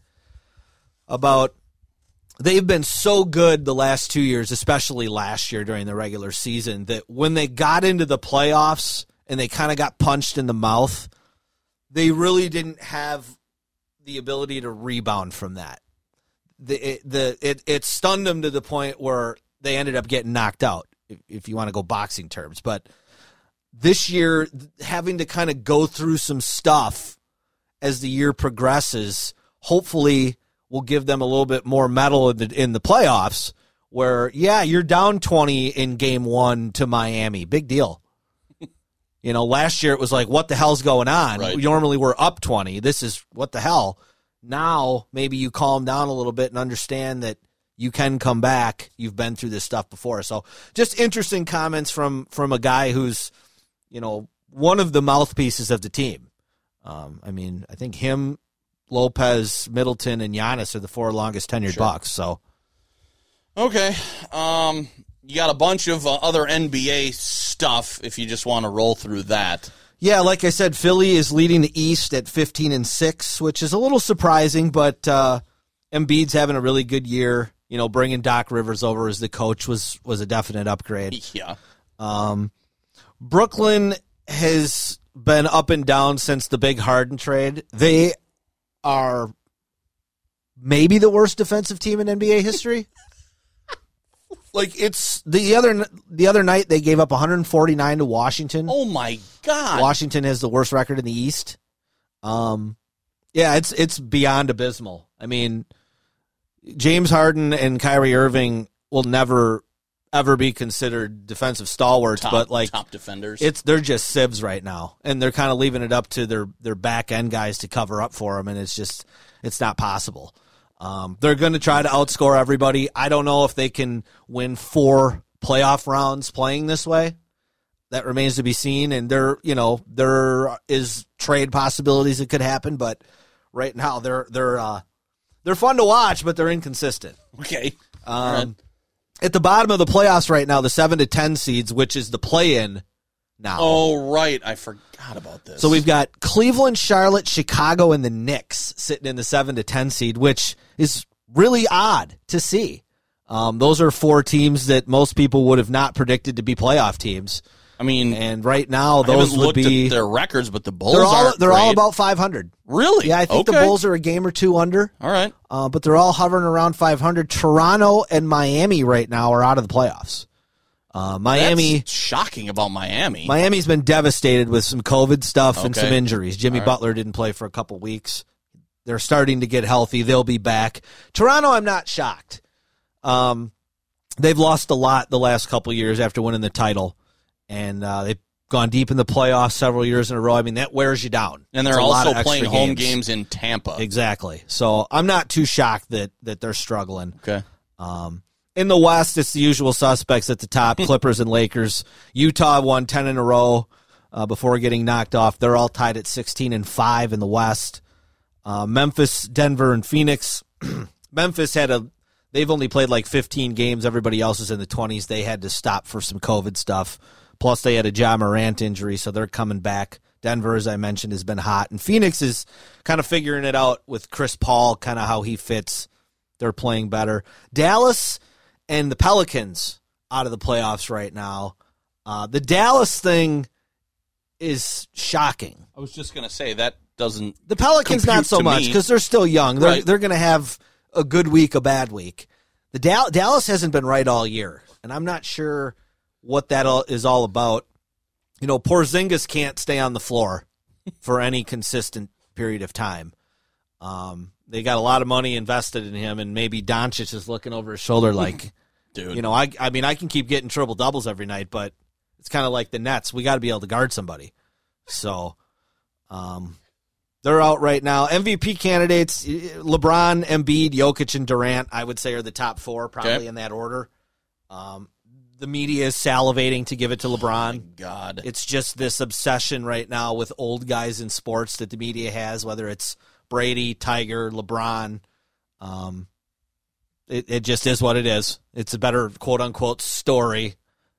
about they've been so good the last two years especially last year during the regular season that when they got into the playoffs and they kind of got punched in the mouth they really didn't have the ability to rebound from that the it, the it, it stunned them to the point where they ended up getting knocked out if, if you want to go boxing terms but this year having to kind of go through some stuff as the year progresses hopefully will give them a little bit more metal in the in the playoffs where yeah you're down 20 in game 1 to Miami. Big deal. You know last year it was like what the hell's going on? Right. normally we're up 20 this is what the hell? Now maybe you calm down a little bit and understand that you can come back you've been through this stuff before so just interesting comments from from a guy who's you know, one of the mouthpieces of the team. Um, I mean, I think him, Lopez, Middleton, and Giannis are the four longest tenured Bucks. So Okay. Um, you got a bunch of uh, other NBA stuff if you just want to roll through that. Yeah, like I said, Philly is leading the East at 15 and 6, which is a little surprising, but uh, Embiid's having a really good year. You know, bringing Doc Rivers over as the coach was was a definite upgrade. Yeah. Um, Brooklyn has been up and down since the big Harden trade. They are maybe the worst defensive team in NBA history. like it's the other the other night they gave up 149 to Washington. Oh my god. Washington has the worst record in the East. Um, yeah, it's it's beyond abysmal. I mean, James Harden and Kyrie Irving will never ever be considered defensive stalwarts, top, but like top defenders. it's they're just sibs right now, and they're kind of leaving it up to their their back end guys to cover up for them, and it's just it's not possible. Um, they're going to try to outscore everybody. I don't know if they can win four playoff rounds playing this way. That remains to be seen, and there you know there is trade possibilities that could happen, but right now they're they're uh, they're fun to watch, but they're inconsistent. okay. Um, At the bottom of the playoffs right now, the seven to ten seeds, which is the play-in now. Oh right, I forgot about this. So we've got Cleveland, Charlotte, Chicago, and the Knicks sitting in the seven to ten seed, which is really odd to see. Um, those are four teams that most people would have not predicted to be playoff teams, I mean, and right now those would be at their records, but the Bulls they're all they're all about five hundred. really. Yeah, I think the Bulls are a game or two under, All right. uh, but they're all hovering around five hundred. Toronto and Miami right now are out of the playoffs. Uh, Miami. That's shocking about Miami. Miami's been devastated with some COVID stuff and some injuries. Jimmy right. Butler didn't play for a couple weeks. They're starting to get healthy. They'll be back. Toronto, I'm not shocked. Um, they've lost a lot the last couple years after winning the title, and uh, they've gone deep in the playoffs several years in a row. I mean, that wears you down. and they're It's a lot also playing home games in Tampa. Exactly. So I'm not too shocked that that they're struggling. Okay. Um, in the West, it's the usual suspects at the top: Clippers and Lakers. Utah won ten in a row uh, before getting knocked off. They're all tied at sixteen and five in the West. Uh, Memphis, Denver, and Phoenix. Memphis had a. They've only played like 15 games. Everybody else is in the 20s. They had to stop for some COVID stuff. Plus, they had a Ja Morant injury, so they're coming back. Denver, as I mentioned, has been hot, and Phoenix is kind of figuring it out with Chris Paul, kind of how he fits. They're playing better. Dallas and the Pelicans out of the playoffs right now. Uh, the Dallas thing is shocking. I was just gonna say that doesn't. The Pelicans not so much because they're still young. They're Right. they're going to have a good week, a bad week. The Dal- Dallas hasn't been right all year, and I'm not sure what that all is all about. You know, Porzingis can't stay on the floor for any consistent period of time. Um, they got a lot of money invested in him, and maybe Doncic is looking over his shoulder like, Dude. you know, I I mean, I can keep getting triple doubles every night, but it's kind of like the Nets. We got to be able to guard somebody. So, um, they're out right now. MVP candidates: LeBron, Embiid, Jokic, and Durant. I would say are the top four, probably Okay. in that order. Um, the media is salivating to give it to LeBron. God. It's just this obsession right now with old guys in sports that the media has, whether it's Brady, Tiger, LeBron. Um, it, it just is what it is. It's a better quote unquote story.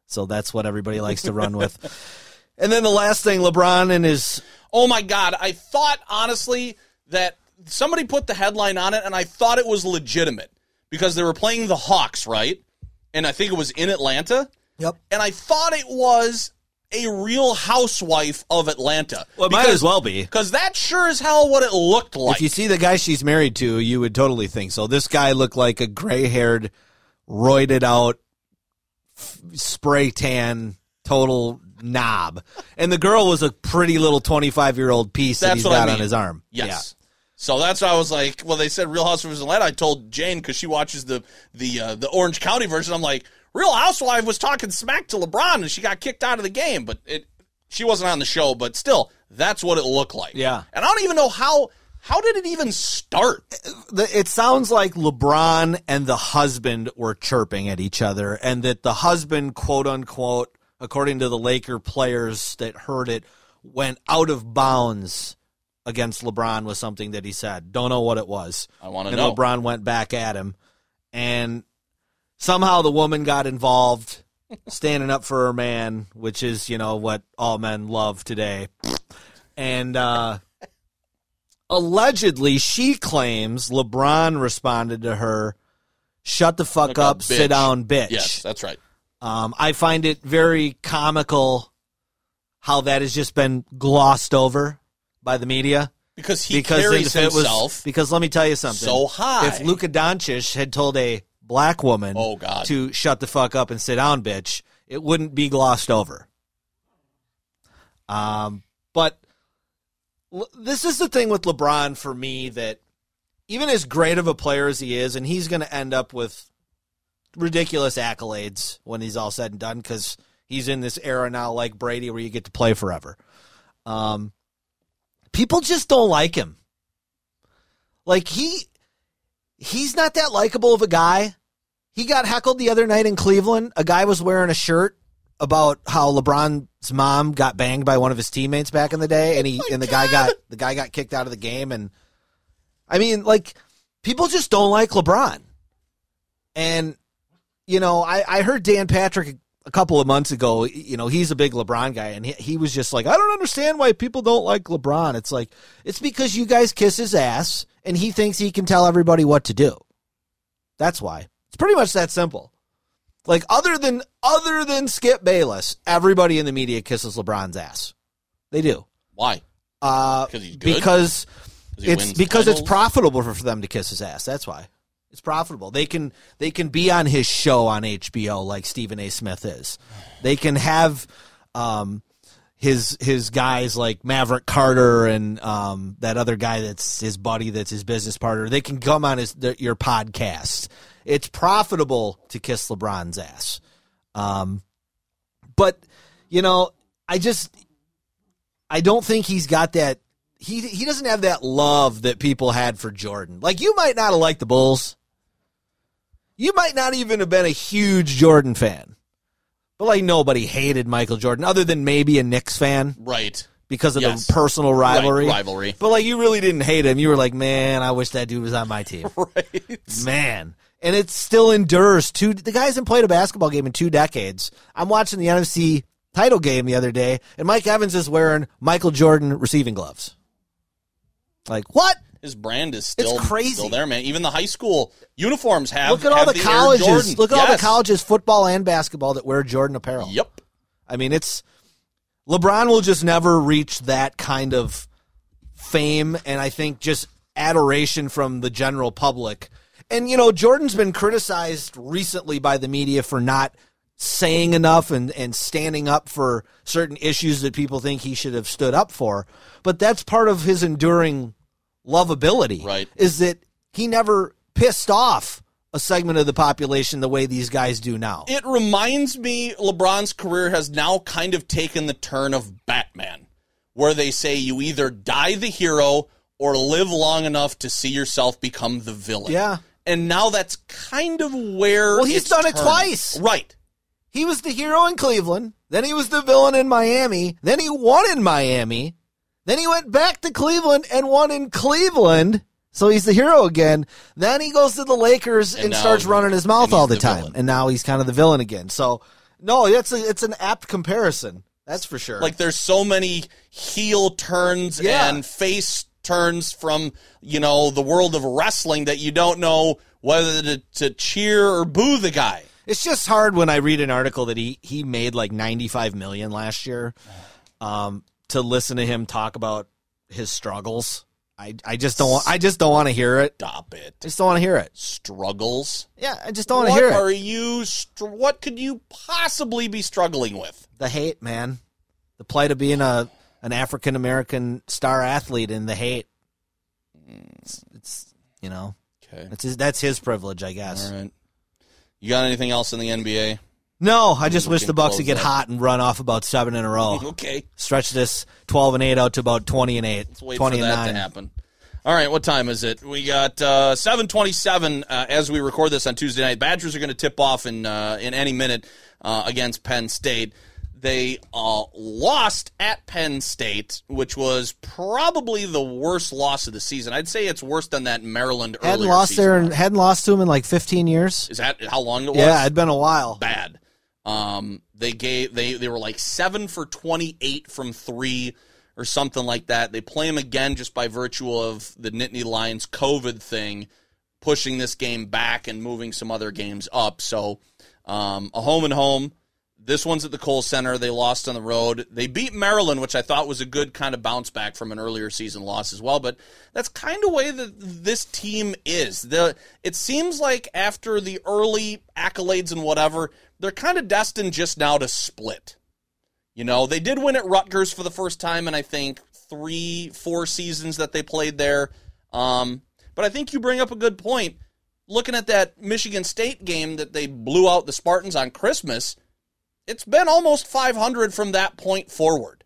So that's what everybody likes to run with. And then the last thing, LeBron and his Oh my god! I thought honestly that somebody put the headline on it, and I thought it was legitimate because they were playing the Hawks, right? And I think it was in Atlanta. Yep. And I thought it was a real housewife of Atlanta. Well, it might as well be. because that's sure as hell what it looked like. If you see the guy she's married to, you would totally think so. This guy looked like a gray haired, roided out, f- spray tan, total knob. And the girl was a pretty little 25 year old piece that he's what I got mean. on his arm. Yes. So that's why I was like, well, they said Real Housewives of Atlanta. I told Jane because she watches the the uh, the Orange County version. I'm like, Real Housewife was talking smack to LeBron and she got kicked out of the game, but it she wasn't on the show. But still, that's what it looked like. Yeah. And I don't even know how how did it even start. it sounds like LeBron and the husband were chirping at each other, and that the husband, quote unquote, according to the Laker players that heard it, went out of bounds against LeBron was something that he said. Don't know what it was. I want to know. and. LeBron went back at him, and somehow the woman got involved, standing up for her man, which is you know what all men love today. and uh, allegedly she claims LeBron responded to her, "Shut the fuck up, a sit down, bitch." Yes, that's right. Um, I find it very comical how that has just been glossed over by the media. Because he because carries it was- himself because let me tell you something. so high. If Luka Doncic had told a black woman Oh, God. to shut the fuck up and sit down, bitch, it wouldn't be glossed over. Um, but l- this is the thing with LeBron for me that even as great of a player as he is, and he's going to end up with ridiculous accolades when he's all said and done because he's in this era now like Brady where you get to play forever. Um, people just don't like him. Like he he's not that likable of a guy. He got heckled the other night in Cleveland. A guy was wearing a shirt about how LeBron's mom got banged by one of his teammates back in the day and he oh and the guy got the guy got kicked out of the game and I mean like people just don't like LeBron. And you know, I I heard Dan Patrick a couple of months ago, you know, he's a big LeBron guy, and he, he was just like, I don't understand why people don't like LeBron. It's like, it's because you guys kiss his ass, and he thinks he can tell everybody what to do. That's why. It's pretty much that simple. Like other than other than Skip Bayless, everybody in the media kisses LeBron's ass. They do. Why? Uh, 'Cause he's good? because he it's because it's profitable for, for them to kiss his ass. That's why. It's profitable. They can they can be on his show on HBO like Stephen A. Smith is. They can have um, his his guys like Maverick Carter and um, that other guy that's his buddy that's his business partner. They can come on his your podcast. It's profitable to kiss LeBron's ass. Um, but you know, I just I don't think he's got that. He he doesn't have that love that people had for Jordan. Like you might not have liked the Bulls. You might not even have been a huge Jordan fan. But like nobody hated Michael Jordan other than maybe a Knicks fan Right. because of Yes. the personal rivalry. Right, rivalry. But like you really didn't hate him. You were like, "Man, I wish that dude was on my team." Right. Man. And it still endures. Two the guy hasn't played a basketball game in two decades. I'm watching the NFC title game the other day, and Mike Evans is wearing Michael Jordan receiving gloves. Like what? His brand is still crazy. still there, man. Even the high school uniforms have. Look at all have the colleges. Look at all the colleges, football and basketball, that wear Jordan apparel. Yep. I mean, it's LeBron will just never reach that kind of fame, and I think just adoration from the general public. And you know, Jordan's been criticized recently by the media for not saying enough and, and standing up for certain issues that people think he should have stood up for. But that's part of his enduring lovability. Right. Is that he never pissed off a segment of the population the way these guys do now. It reminds me LeBron's career has now kind of taken the turn of Batman, where they say you either die the hero or live long enough to see yourself become the villain. Yeah. And now that's kind of where Well, he's done it twice. Right. He was the hero in Cleveland. Then he was the villain in Miami. Then he won in Miami. Then he went back to Cleveland and won in Cleveland. So he's the hero again. Then he goes to the Lakers and, And starts running his mouth all the, the time. villain. And now he's kind of the villain again. So no, it's a, it's an apt comparison. That's for sure. Like there's so many heel turns Yeah. and face turns from, you know, the world of wrestling that you don't know whether to, to cheer or boo the guy. It's just hard when I read an article that he he made like 95 million last year. Um, to listen to him talk about his struggles. I I just don't want I just don't want to hear it. Stop it. I just don't want to hear it. Struggles. Yeah, I just don't want to hear it. are you? Str- what could you possibly be struggling with? the hate, man. The plight of being a an African American star athlete and the hate. It's, it's you know Okay. that's his, that's his privilege, I guess. All right. You got anything else in the NBA? No, I just wish the Bucks would get that. hot and run off about seven in a row. Okay. Stretch this twelve and eight out to about twenty and eight. Let's wait twenty for and that nine. to happen. All right, what time is it? We got uh, seven twenty-seven uh, as we record this on Tuesday night. Badgers are going to tip off in uh, in any minute uh, against Penn State. They uh, lost at Penn State, which was probably the worst loss of the season. I'd say it's worse than that Maryland Hadn't lost season there hadn't lost to him in like fifteen years. Is that how long it was? Yeah, it'd been a while. bad. Um, they gave they they were like seven for twenty eight from three, or something like that. They play them again just by virtue of the Nittany Lions COVID thing, pushing this game back and moving some other games up. So um, a home and home. This one's at the Kohl Center. They lost on the road. They beat Maryland, which I thought was a good kind of bounce back from an earlier season loss as well. But that's kind of way that this team is. The it seems like after the early accolades and whatever, they're kind of destined just now to split. You know, they did win at Rutgers for the first time in I think three, four seasons that they played there. Um, but I think you bring up a good point. Looking at that Michigan State game that they blew out the Spartans on Christmas it's been almost 500 from that point forward.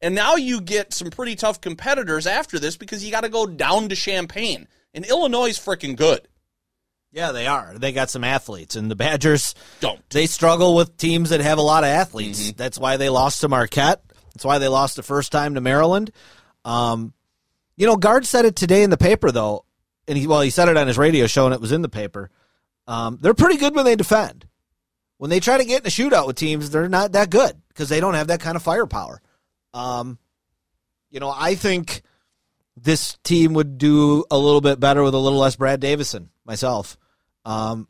And now you get some pretty tough competitors after this because you got to go down to Champaign. And Illinois is freaking good. Yeah, they are. They got some athletes, and the Badgers don't. They struggle with teams that have a lot of athletes. Mm-hmm. That's why they lost to Marquette. That's why they lost the first time to Maryland. Um, you know, Gard said it today in the paper, though, and he well, he said it on his radio show, and it was in the paper. Um, they're pretty good when they defend when they try to get in a shootout with teams, they're not that good because they don't have that kind of firepower. Um, you know, I think this team would do a little bit better with a little less Brad Davison. Myself, um,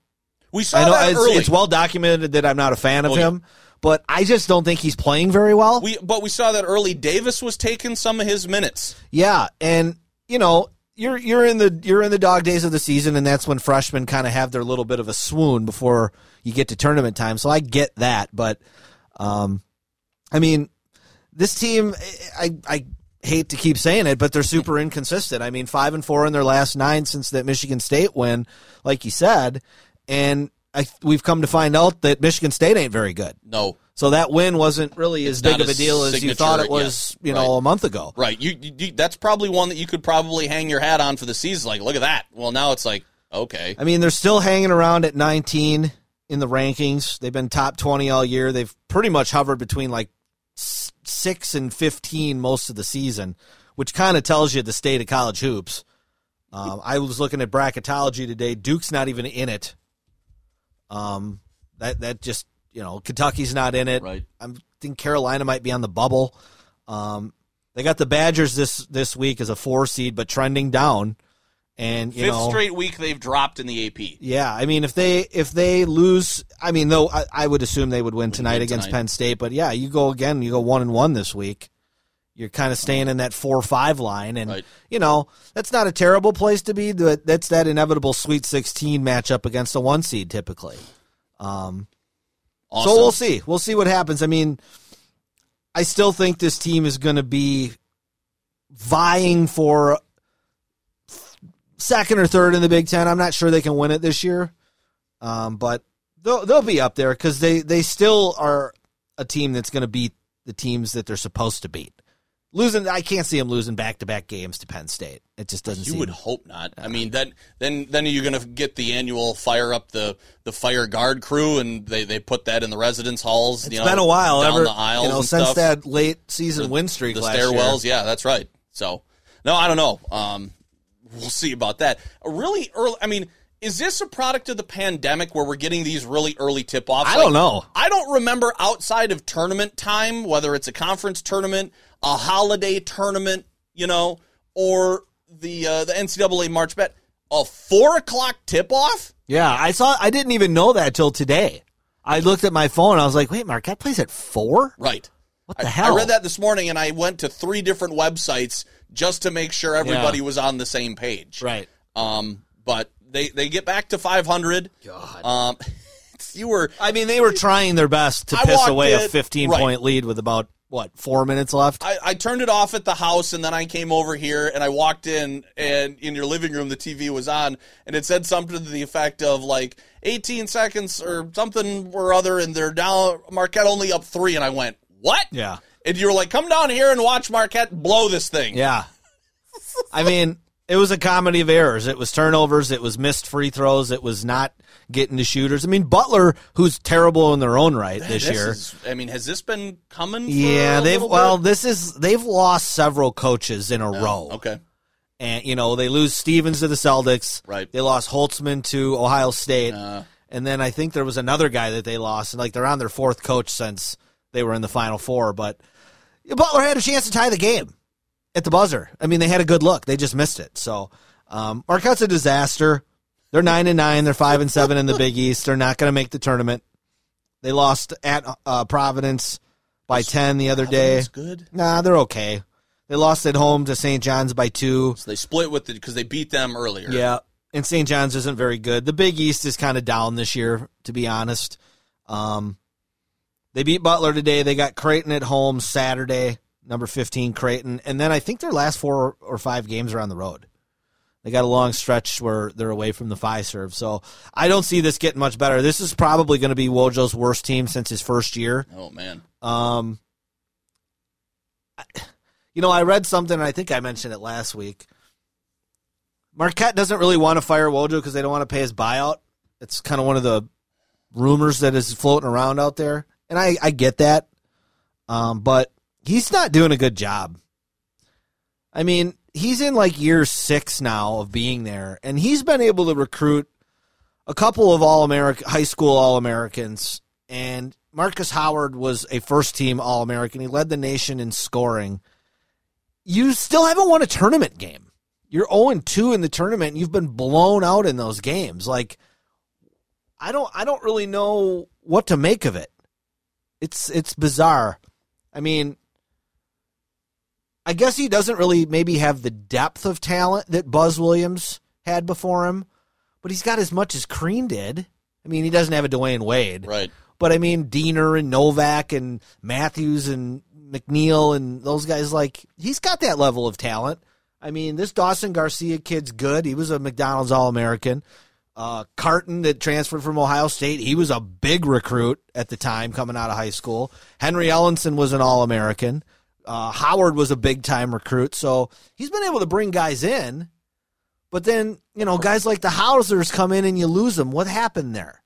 we saw I know that it's, early. it's, well documented that I'm not a fan of oh, him, yeah. but I just don't think he's playing very well. We but we saw that early. Davis was taking some of his minutes. Yeah, and you know, you're you're in the you're in the dog days of the season, and that's when freshmen kind of have their little bit of a swoon before you get to tournament time. So I get that, but um, I mean, this team, I I hate to keep saying it, but they're super inconsistent. I mean, five and four in their last nine since that Michigan State win, like you said, and I, we've come to find out that Michigan State ain't very good. No. So that win wasn't really as big of a deal as you thought it was, you know, right. a month ago. Right. You, you, that's probably one that you could probably hang your hat on for the season. Like, look at that. Well, now it's like, okay. I mean, they're still hanging around at 19 in the rankings. They've been top 20 all year. They've pretty much hovered between like 6 and 15 most of the season, which kind of tells you the state of college hoops. Um, I was looking at bracketology today. Duke's not even in it. Um, that that just you know, Kentucky's not in it. Right. I think Carolina might be on the bubble. Um, they got the Badgers this this week as a four seed, but trending down. And you fifth know, straight week they've dropped in the AP. Yeah, I mean if they if they lose, I mean though I, I would assume they would win tonight against tonight. Penn State. But yeah, you go again, you go one and one this week. You're kind of staying in that four five line, and right. you know that's not a terrible place to be. That's that inevitable Sweet Sixteen matchup against a one seed typically. Um, Awesome. So we'll see. We'll see what happens. I mean, I still think this team is going to be vying for second or third in the Big Ten. I'm not sure they can win it this year, um, but they'll they'll be up there because they they still are a team that's going to beat the teams that they're supposed to beat. Losing, I can't see them losing back to back games to Penn State. It just doesn't. You seem, would hope not. I mean, then then then are you going to get the annual fire up the the fire Gard crew, and they, they put that in the residence halls. It's you know, It's been a while, down ever, the aisles, you know, since stuff. that late season the, win streak. The stairwells, year. yeah, that's right. So no, I don't know. Um, we'll see about that. A really early. I mean, is this a product of the pandemic where we're getting these really early tip offs? I like, don't know. I don't remember outside of tournament time, whether it's a conference tournament, a holiday tournament, you know, or the uh, the NCAA March Bet, a four o'clock tip off. Yeah, I saw. I didn't even know that till today. I looked at my phone. I was like, "Wait, Marquette plays at four? Right. What the I, hell?" I read that this morning, and I went to three different websites just to make sure everybody yeah. was on the same page. Right. Um, but they they get back to 500. God. Um, you were. I mean, they were trying their best to I piss away in, a 15 right. point lead with about what four minutes left. I, I turned it off at the house, and then I came over here, and I walked in, and in your living room, the TV was on, and it said something to the effect of like 18 seconds or something or other, and they're down. Marquette only up three, and I went, "What?" Yeah. And you were like, "Come down here and watch Marquette blow this thing." Yeah. I mean, it was a comedy of errors. It was turnovers. It was missed free throws. It was not getting to shooters. I mean, Butler, who's terrible in their own right this, this year. Is, I mean, has this been coming? yeah, they've well, this is they've lost several coaches in a yeah, row. Okay, and you know they lose Stevens to the Celtics. Right. They lost Holtmann to Ohio State, uh, and then I think there was another guy that they lost, and like they're on their fourth coach since they were in the Final Four. But Butler had a chance to tie the game. At the buzzer. I mean, they had a good look. They just missed it. So um, Marquette's a disaster. They're nine and nine. They're five and seven in the Big East. They're not going to make the tournament. They lost at uh, Providence by ten the other day. Good. Nah, they're okay. They lost at home to St. John's by two. So they split with it because they beat them earlier. Yeah, and St. John's isn't very good. The Big East is kind of down this year, to be honest. Um, they beat Butler today. They got Creighton at home Saturday, number fifteen Creighton, and then I think their last four or five games are on the road. They got a long stretch where they're away from the Fiserv, so I don't see this getting much better. This is probably going to be Wojo's worst team since his first year. Oh man. Um, you know, I read something, and I think I mentioned it last week. Marquette doesn't really want to fire Wojo because they don't want to pay his buyout. It's kind of one of the rumors that is floating around out there, and I, I get that. Um, but he's not doing a good job. I mean, he's in like year six now of being there, and he's been able to recruit a couple of all American high school all Americans, and Marcus Howard was a first team all American. He led the nation in scoring. You still haven't won a tournament game. You're 0 2 in the tournament, and you've been blown out in those games. Like I don't I don't really know what to make of it. It's it's bizarre. I mean, I guess he doesn't really maybe have the depth of talent that Buzz Williams had before him, but he's got as much as Crean did. I mean, he doesn't have a Dwyane Wade. Right. But I mean, Diener and Novak and Matthews and McNeal and those guys, like, he's got that level of talent. I mean, this Dawson Garcia kid's good. He was a McDonald's All American. Uh, Carton that transferred from Ohio State, he was a big recruit at the time coming out of high school. Henry Ellenson was an All American. Uh, Howard was a big time recruit. So he's been able to bring guys in. But then, you know, guys like the Hausers come in and you lose them. What happened there?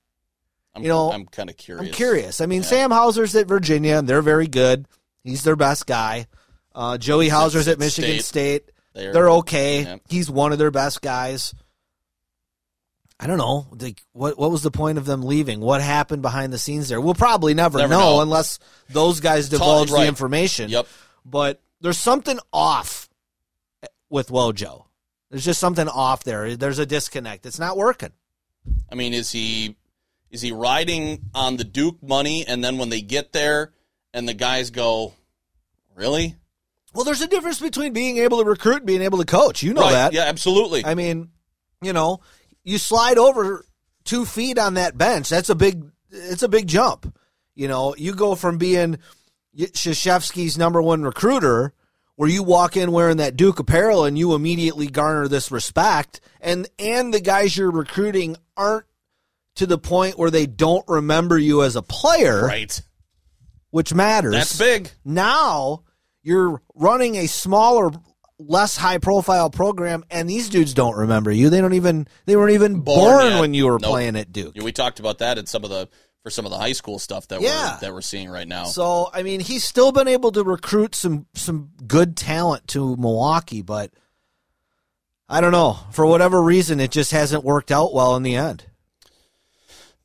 I'm, You know, I'm kind of curious. I'm curious. I mean, Sam Hauser's at Virginia, and they're very good. He's their best guy. Uh, Joey Hauser's at Michigan State. State. They're- They're okay. Yep. He's one of their best guys. I don't know. Like, what what was the point of them leaving? What happened behind the scenes there? We'll probably never, Never know, know. unless those guys divulge right. the information. Yep. But there's something off with Wojo. There's just something off there. There's a disconnect. It's not working. I mean, is he is he riding on the Duke money, and then when they get there, and the guys go, really? Well, there's a difference between being able to recruit and being able to coach. You know right? that. Yeah, absolutely. I mean, you know, you slide over two feet on that bench. That's a big. It's a big jump. You know, you go from being Krzyzewski's number one recruiter, where you walk in wearing that Duke apparel and you immediately garner this respect, and and the guys you're recruiting aren't to the point where they don't remember you as a player, right. which matters. That's big. Now you're running a smaller, less high profile program, and these dudes don't remember you. They don't even they weren't even Born born, when you were Nope. playing at Duke. Yeah, we talked about that in some of the for some of the high school stuff that Yeah. we're that we're seeing right now. So I mean, he's still been able to recruit some some good talent to Milwaukee, but I don't know for whatever reason, it just hasn't worked out well in the end.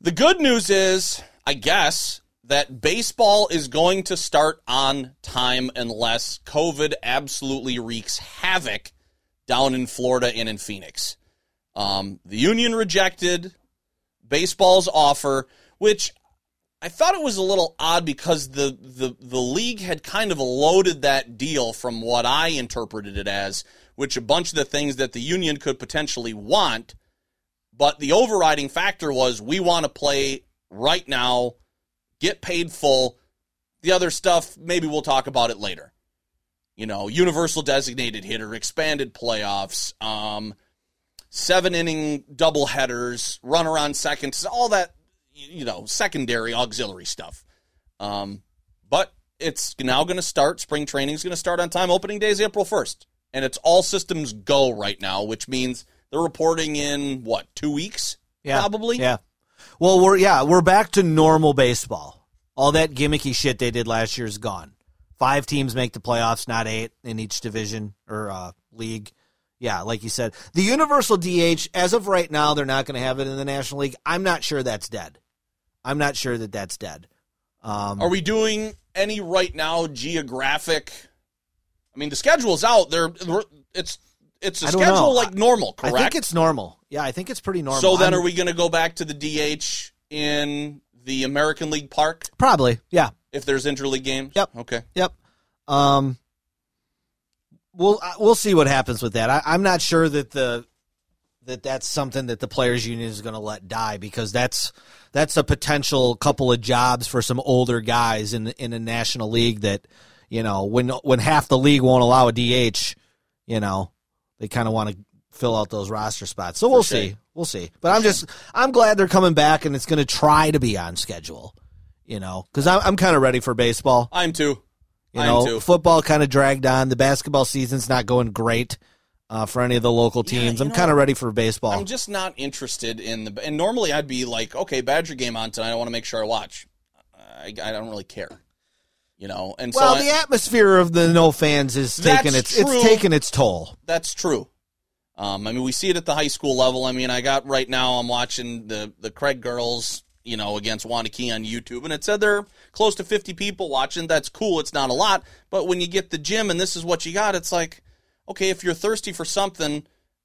The good news is, I guess, that baseball is going to start on time unless COVID absolutely wreaks havoc down in Florida and in Phoenix. Um, the union rejected baseball's offer, which I thought it was a little odd because the, the, the league had kind of loaded that deal from what I interpreted it as, which a bunch of the things that the union could potentially want but the overriding factor was we want to play right now, get paid full. The other stuff, maybe we'll talk about it later. You know, universal designated hitter, expanded playoffs, um, seven inning double headers, runner on seconds, all that, you know, secondary auxiliary stuff. Um, but it's now going to start. Spring training is going to start on time. Opening day is April 1st. And it's all systems go right now, which means they're reporting in what, two weeks? Probably. Yeah. Well, we're yeah, we're back to normal baseball. All that gimmicky shit they did last year is gone. Five teams make the playoffs, not eight in each division or uh, league. Yeah, like you said, the universal DH as of right now, they're not going to have it in the National League. I'm not sure that's dead. I'm not sure that that's dead. Um, Are we doing any right now geographic I mean, the schedule's out. There, it's it's a schedule know. like normal, correct? I think it's normal. Yeah, I think it's pretty normal. so then, I'm- are we going to go back to the DH in the American League Park probably? Yeah. if there's interleague games? Yep. Okay. Yep. Um, we'll uh, we'll see what happens with that. I, I'm not sure that the that that's something that the players union is going to let die because that's that's a potential couple of jobs for some older guys in in a national league that you know when when half the league won't allow a DH, you know they kind of want to fill out those roster spots. So we'll sure. see. We'll see. But I'm just I'm glad they're coming back and it's going to try to be on schedule. You know, because I'm I'm kind of ready for baseball. I'm too. You I'm know, too. football kind of dragged on. The basketball season's not going great uh, for any of the local teams. you I'm kind of ready for baseball. I'm just not interested in the. And normally I'd be like, okay, Badger game on tonight. I want to make sure I watch. I, I don't really care, you know. And well, so I- the atmosphere of the no fans is taking its true. it's taking its toll. that's true. Um, I mean, we see it at the high school level. I mean, I got right now. I'm watching the the Craig girls, you know, against Waunakee on YouTube, and it said they're close to 50 people watching. That's cool. It's not a lot, but when you get the gym and this is what you got, it's like, okay, if you're thirsty for something,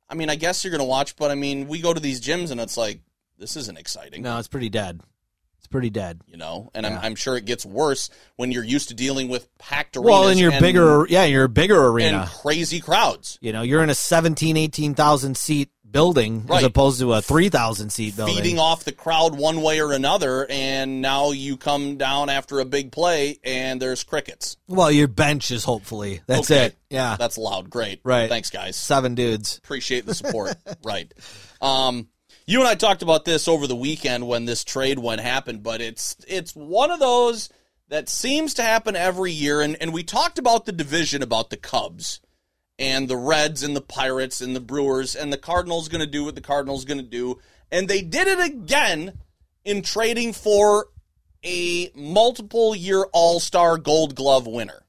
I mean, I guess you're gonna watch. But I mean, we go to these gyms and it's like, this isn't exciting. No, it's pretty dead. It's pretty dead. you know and I'm, I'm sure it gets worse when you're used to dealing with packed arenas Well, in your and, bigger yeah, your bigger and arena. crazy crowds you know, you're in a 17, 18,000 seat building Right. as opposed to a 3,000 seat building. feeding off the crowd one way or another and now you come down after a big play and there's crickets well, your bench is hopefully. That's Okay. it. Yeah. that's loud great Right. thanks guys Seven dudes. appreciate the support right um you and I talked about this over the weekend when this trade went happened, but it's it's one of those that seems to happen every year. And, and we talked about the division about the Cubs and the Reds and the Pirates and the Brewers and the Cardinals going to do what the Cardinals going to do. And they did it again in trading for a multiple year All Star Gold Glove winner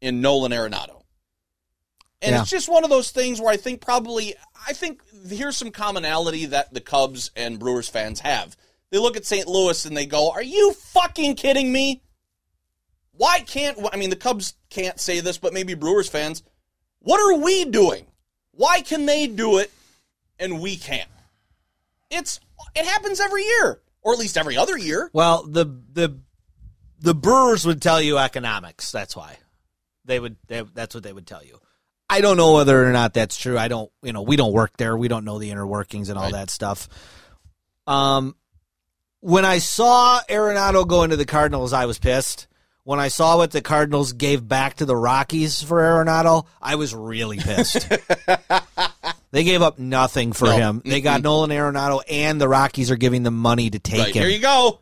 in Nolan Arenado. And Yeah. it's just one of those things where I think probably I think here's some commonality that the Cubs and Brewers fans have. They look at St. Louis and they go, "Are you fucking kidding me? Why can't I mean the Cubs can't say this, but maybe Brewers fans, what are we doing? Why can they do it and we can't?" It's it happens every year, or at least every other year. Well, the the the Brewers would tell you economics. That's why they would. They, that's what they would tell you. I don't know whether or not that's true. I don't. You know, we don't work there. We don't know the inner workings and all Right. that stuff. Um, when I saw Arenado go into the Cardinals, I was pissed. When I saw what the Cardinals gave back to the Rockies for Arenado, I was really pissed. they gave up nothing for No. him. They got Nolan Arenado, and the Rockies are giving them money to take Right him. here you go.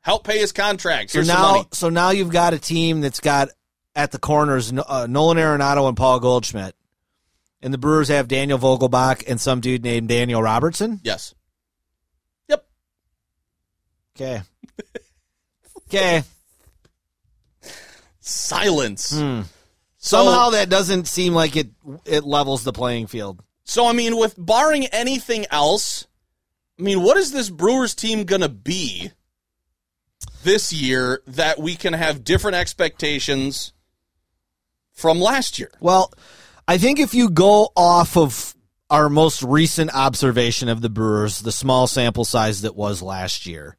Help pay his contract. So Here's some now, money. so now you've got a team that's got at the corners uh, Nolan Arenado and Paul Goldschmidt, and the Brewers have Daniel Vogelbach and some dude named Daniel Robertson. Yes. Yep. Okay, okay. Silence. Hmm. So, Somehow that doesn't seem like it. It levels the playing field. so I mean, with barring anything else, I mean, what is this Brewers team gonna be this year that we can have different expectations from last year? Well, I think if you go off of our most recent observation of the Brewers, the small sample size that was last year,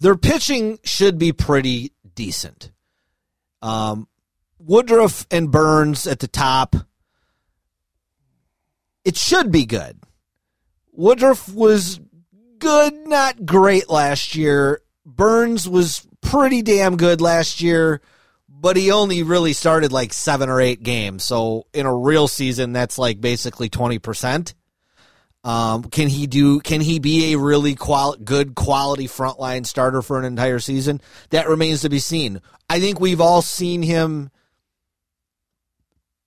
their pitching should be pretty decent. Um, Woodruff and Burns at the top. It should be good. Woodruff was good, not great last year. Burns was pretty damn good last year, but he only really started like seven or eight games. So in a real season, that's like basically twenty percent. Um, can he do? Can he be a really qual- good quality frontline starter for an entire season? That remains to be seen. I think we've all seen him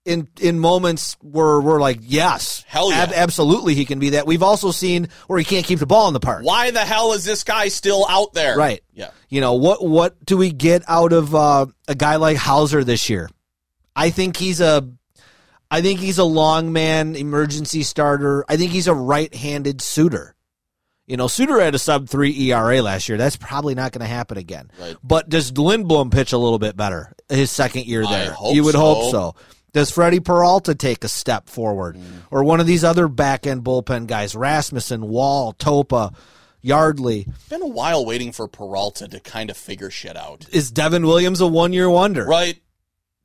in in moments where we're like, yes, Hell yeah. absolutely, he can be that. We've also seen where he can't keep the ball in the park. Why the hell is this guy still out there? Right. Yeah. You know what? What do we get out of uh, a guy like Houser this year? I think he's a, I think he's a long man emergency starter. I think he's a right-handed Suter. You know, Suter had a sub three ERA last year. That's probably not going to happen again. Right. But does Lindblom pitch a little bit better his second year there? you would so. hope so. Does Freddie Peralta take a step forward, Mm. or one of these other back end bullpen guys, Rasmussen, Wall, Topa, Yardley? Been a while waiting for Peralta to kind of figure shit out. Is Devin Williams a one year wonder? Right.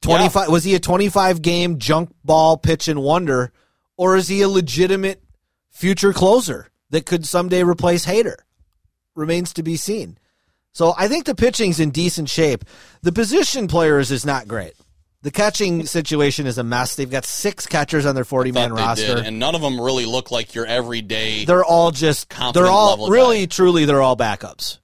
Twenty five was he a twenty five game junk ball pitch and wonder, or is he a legitimate future closer that could someday replace Hader? Remains to be seen. So I think the pitching's in decent shape. The position players is not great. The catching situation is a mess. They've got six catchers on their forty man roster. did, and none of them really look like your everyday. they're all just they're all really guy. truly they're all backups.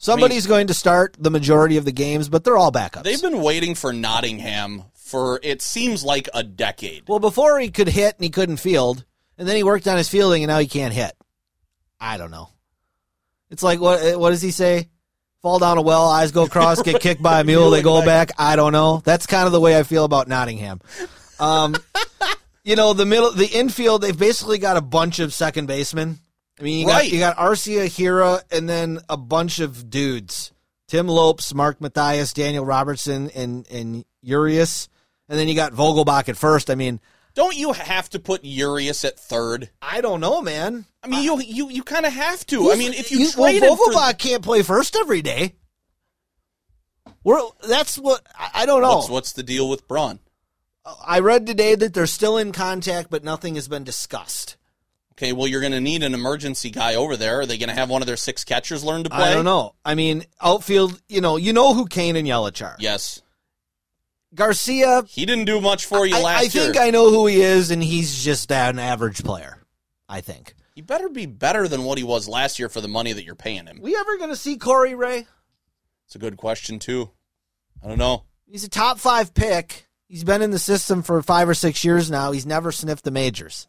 Somebody's going to start the majority of the games, but they're all backups. They've been waiting for Nottingham for it seems like a decade. Well, before he could hit and he couldn't field, and then he worked on his fielding and now he can't hit. I don't know. It's like what what does he say? Fall down a well, eyes go cross, get kicked by a mule, they go back. I don't know. That's kind of the way I feel about Nottingham. Um, you know, the middle, the infield, they've basically got a bunch of second basemen. I mean, you got Right. you got Arcia, Hiura, and then a bunch of dudes: Tim Lopes, Mark Mathias, Daniel Robertson, and and Urias, and then you got Vogelbach at first. I mean, Don't you have to put Urias at third? I don't know, man. I mean, you you you kind of have to. I mean, if you, well, traded for Vogelbach can't play first every day. We're that's what I, I don't know. what's what's the deal with Braun? I read today that they're still in contact, but nothing has been discussed. Okay, well, you're going to need an emergency guy over there. Are they going to have one of their six catchers learn to play? I don't know. I mean, outfield. You know, you know who Cain and Yelich are. Yes, Garcia. he didn't do much for you I, last I think. I know who he is, and he's just an average player. I think. he better be better than what he was last year for the money that you're paying him. We ever going to see Corey Ray? It's a good question too. I don't know. He's a top five pick. He's been in the system for five or six years now. He's never sniffed the majors.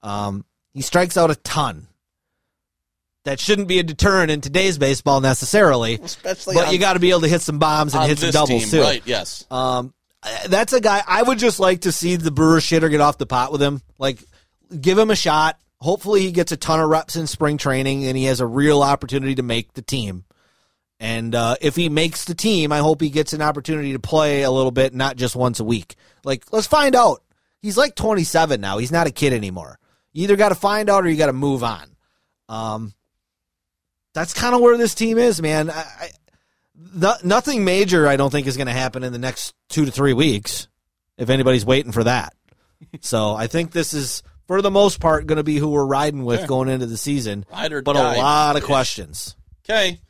Um, he strikes out a ton. That shouldn't be a deterrent in today's baseball necessarily, Especially but on- you got to be able to hit some bombs and hit some doubles team, too. right? Yes. Um, that's a guy I would just like to see the Brewer shitter get off the pot with him. Like, give him a shot. Hopefully, he gets a ton of reps in spring training and he has a real opportunity to make the team. And uh, if he makes the team, I hope he gets an opportunity to play a little bit, not just once a week. Like, let's find out. He's like 27 now. He's not a kid anymore. You either got to find out or you got to move on. Um, that's kind of where this team is, man. I, I, no, nothing major, I don't think, is going to happen in the next two to three weeks, if anybody's waiting for that. so I think this is, for the most part, going to be who we're riding with going into the season. Ride or but a lot of questions. Okay.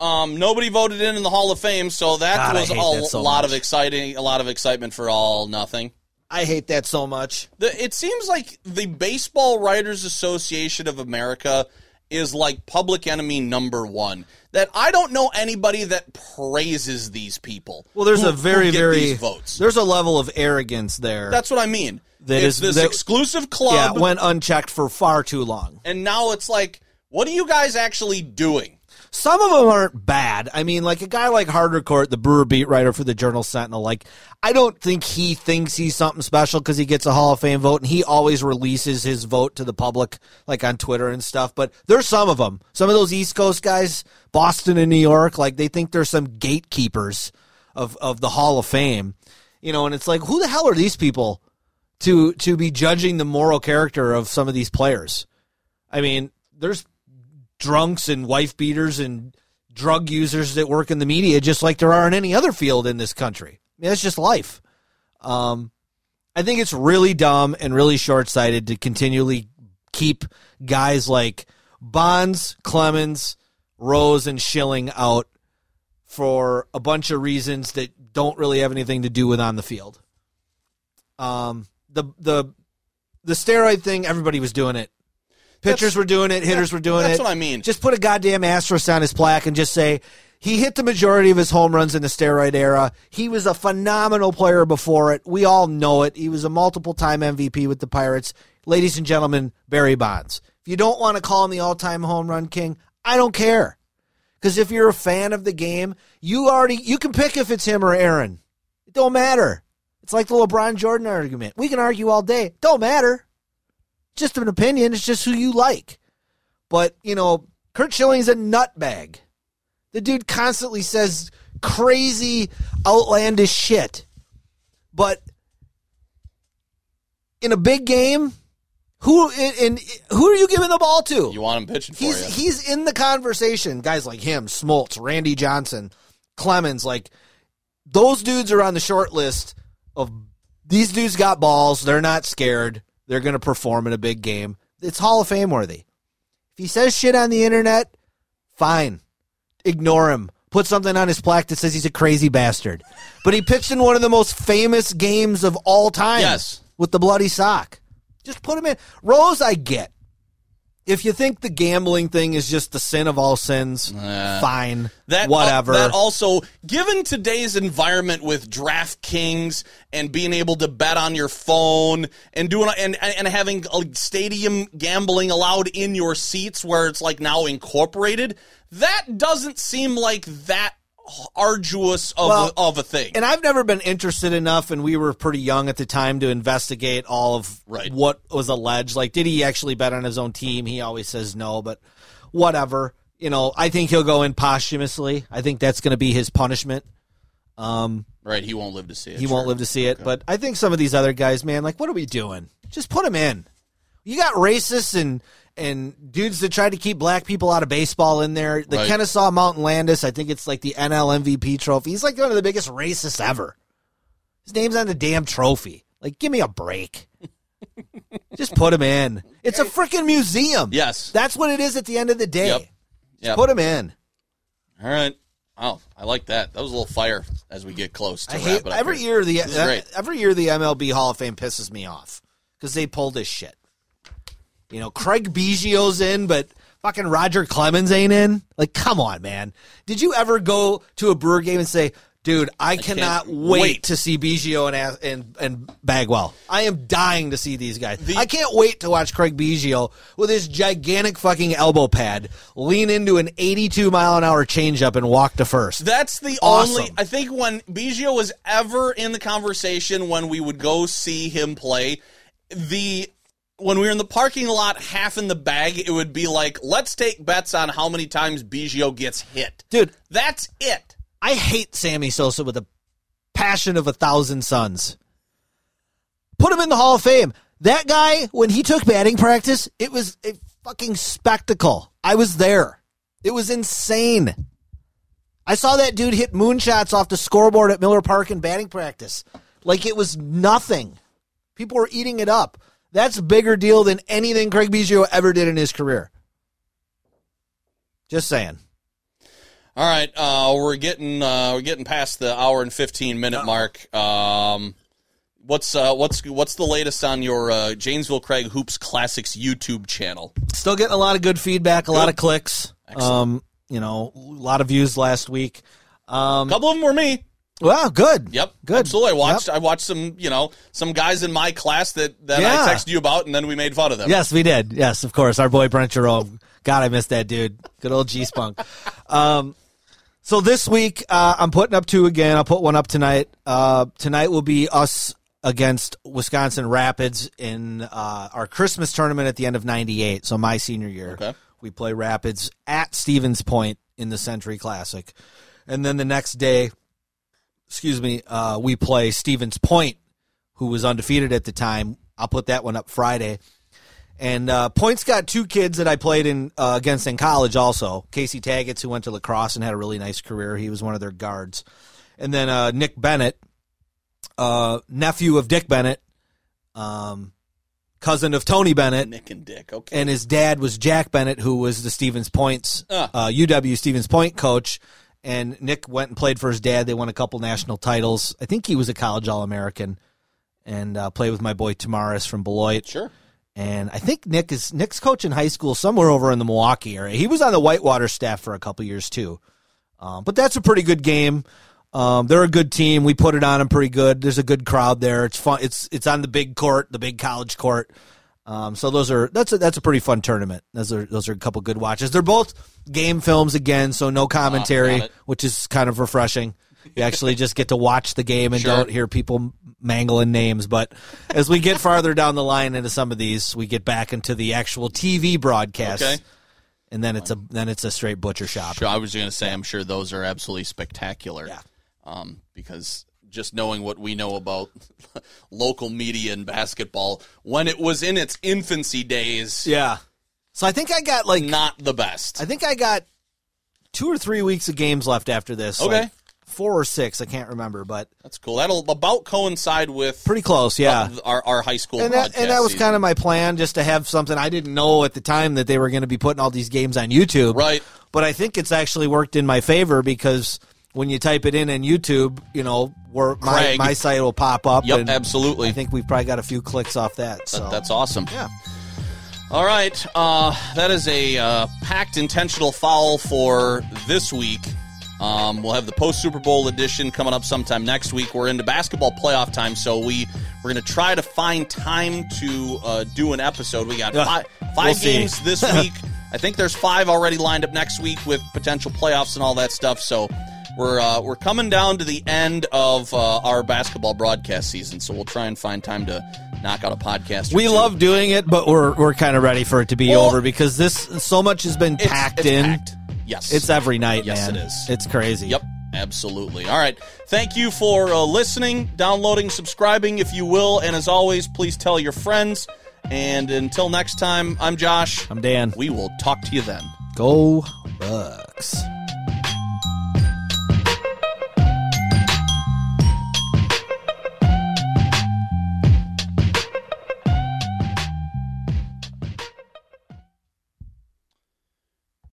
Um, nobody voted in in the Hall of Fame, so that God, was a that so lot much. of exciting, a lot of excitement for all nothing. I hate that so much. The, it seems like the Baseball Writers Association of America is like public enemy number one. That I don't know anybody that praises these people. Well, there's who- a very, very votes. There's a level of arrogance there. That's what I mean. That it's is- this that- exclusive yeah, club, went unchecked for far too long. and now it's like, what are you guys actually doing? Some of them aren't bad. I mean, like a guy like Haudricourt, the Brewer beat writer for the Journal Sentinel, like I don't think he thinks he's something special because he gets a Hall of Fame vote, and he always releases his vote to the public, like on Twitter and stuff. But there's some of them, some of those East Coast guys, Boston and New York, like they think they're some gatekeepers of of the Hall of Fame, you know. And it's like, who the hell are these people to to be judging the moral character of some of these players? I mean, there's drunks and wife beaters and drug users that work in the media just like there are in any other field in this country. I mean, that's just life. Um, I think it's really dumb and really short sighted to continually keep guys like Bonds, Clemens, Rose, and Schilling out for a bunch of reasons that don't really have anything to do with on the field. Um, the the the steroid thing, everybody was doing it. Pitchers were doing it, hitters were doing that's it. That's what I mean. Just put a goddamn asterisk on his plaque and just say he hit the majority of his home runs in the steroid era. He was a phenomenal player before it. We all know it. He was a multiple time MVP with the Pirates. Ladies and gentlemen, Barry Bonds. If you don't want to call him the all time home run king, I don't care. Because if you're a fan of the game, you already you can pick if it's him or Aaron. It don't matter. It's like the LeBron Jordan argument. We can argue all day. Don't matter. Just an opinion. It's just who you like. But, you know, Curt Schilling's a nutbag. The dude constantly says crazy, outlandish shit. But in a big game, who in, in who are you giving the ball to? You want him pitching for he's you. he's in the conversation. Guys like him, Smoltz, Randy Johnson, Clemens, like those dudes are on the short list of these dudes got balls. They're not scared. They're going to perform in a big game. It's Hall of Fame worthy. If he says shit on the internet, fine. Ignore him. Put something on his plaque that says he's a crazy bastard. But he pitched in one of the most famous games of all time. Yes. With the bloody sock. Just put him in. Rose, I get. If you think the gambling thing is just the sin of all sins, fine. That whatever. that also, given today's environment with DraftKings and being able to bet on your phone and doing and and having a stadium gambling allowed in your seats, where it's like now incorporated, that doesn't seem like that arduous of Well, a, of a thing. and I've never been interested enough, and we were pretty young at the time to investigate all of Right. what was alleged. Like, did he actually bet on his own team? He always says no, but whatever. You know, I think he'll go in posthumously. I think that's going to be his punishment. Um, right, he won't live to see it. he sure. won't live to see it. But I think some of these other guys, man, like, what are we doing? Just put him in. You got racists and and dudes that try to keep black people out of baseball in there. The Right. Kennesaw Mountain Landis, I think it's like the NL MVP trophy. He's like one of the biggest racists ever. His name's on the damn trophy. Like, give me a break. Just put him in. It's a freaking museum. Yes. That's what it is at the end of the day. Yep. Yep. Put him in. All right. Oh, I like that. That was a little fire as we get close. To I hate every here. year the great. every year the MLB Hall of Fame pisses me off because they pull this shit. You know, Craig Biggio's in, but fucking Roger Clemens ain't in. Like, come on, man. Did you ever go to a Brewer game and say, "Dude, I, cannot wait, wait." to see Biggio and and and Bagwell. I am dying to see these guys. The- I can't wait to watch Craig Biggio with his gigantic fucking elbow pad lean into an 82 mile an hour changeup and walk to first. That's the Awesome. only. I think when Biggio was ever in the conversation when we would go see him play, the when we were in the parking lot, half in the bag, it would be like, let's take bets on how many times Biggio gets hit. Dude, That's it. I hate Sammy Sosa with a passion of a thousand suns. Put him in the Hall of Fame. That guy, when he took batting practice, it was a fucking spectacle. I was there. It was insane. I saw that dude hit moonshots off the scoreboard at Miller Park in batting practice. Like it was nothing. People were eating it up. That's a bigger deal than anything Craig Biggio ever did in his career. Just saying. All right, uh, we're getting uh, we're getting past the hour and fifteen minute mark. Um, what's uh, what's what's the latest on your uh, Janesville Craig Hoops Classics YouTube channel? Still getting a lot of good feedback, a lot of clicks. Excellent. Um, you know, a lot of views last week. Um, A couple of them were me. Well, good. Yep, Good. Absolutely, I watched. Yep. I watched some, you know, some guys in my class that that Yeah. I texted you about, and then we made fun of them. Yes, we did. Yes, of course. Our boy Brent Jerome. God, I missed that dude. Good old G Spunk. Um, so this week, uh, I'm putting up two again. I'll put one up tonight. Uh, tonight will be us against Wisconsin Rapids in uh, our Christmas tournament at the end of '98. So my senior year, Okay. we play Rapids at Stevens Point in the Century Classic, and then the next day, excuse me, uh, we play Stevens Point, who was undefeated at the time. I'll put that one up Friday. And uh, Point's got two kids that I played in uh, against in college also. Casey Taggets, who went to La Crosse and had a really nice career. He was one of their guards. And then uh, Nick Bennett, uh, nephew of Dick Bennett, um, cousin of Tony Bennett, Nick and Dick. Okay, and his dad was Jack Bennett, who was the Stevens Point's Ah. uh, UW Stevens Point coach. And Nick went and played for his dad. They won a couple national titles. I think he was a college All American, and uh, played with my boy Tamaris from Beloit. sure. And I think Nick is Nick's coaching high school somewhere over in the Milwaukee area. He was on the Whitewater staff for a couple years too. Um, but that's a pretty good game. Um, they're a good team. We put it on them pretty good. There's a good crowd there. It's fun. It's it's on the big court, the big college court. Um, so those are that's a that's a pretty fun tournament. Those are those are a couple good watches. They're both game films again, so no commentary, it. which is kind of refreshing. You actually just get to watch the game and Sure. don't hear people mangling names. But as we get farther down the line into some of these, we get back into the actual TV broadcast. Okay. and then it's a then it's a straight butcher shop. Sure, I was going to say, I'm sure those are absolutely spectacular. Yeah. Um, because just knowing what we know about local media and basketball when it was in its infancy days, Yeah. So I think I got like not the best. I think I got two or three weeks of games left after this. Okay. like four or six, I can't remember, but That's cool. That'll about coincide with pretty close. Yeah. uh, our, our high school and that, and that was season. kind of my plan, just to have something. I didn't know at the time that they were going to be putting all these games on YouTube, Right. But I think it's actually worked in my favor because when you type it in on YouTube, you know, where my, Craig. my site will pop up. Yep, and absolutely. I think we've probably got a few clicks off that. So that's awesome. yeah. All right, uh, that is a uh, packed intentional foul for this week. Um, we'll have the post Super Bowl edition coming up sometime next week. We're into basketball playoff time, so we we're going to try to find time to uh, do an episode. We got Yeah, five we'll see. games this week. I think there's five already lined up next week with potential playoffs and all that stuff. So we're uh, we're coming down to the end of uh, our basketball broadcast season. So we'll try and find time to knock out a podcast. We two. love doing it, but we're we're kind of ready for it to be Well, over because this so much has been It's- packed it's in. packed. Yes, It's every night, Yes, man. it is. It's crazy. Yep, absolutely. All right. Thank you for uh, listening, downloading, subscribing, if you will. And as always, please tell your friends. And until next time, I'm Josh. I'm Dan. We will talk to you then. Go Bucks.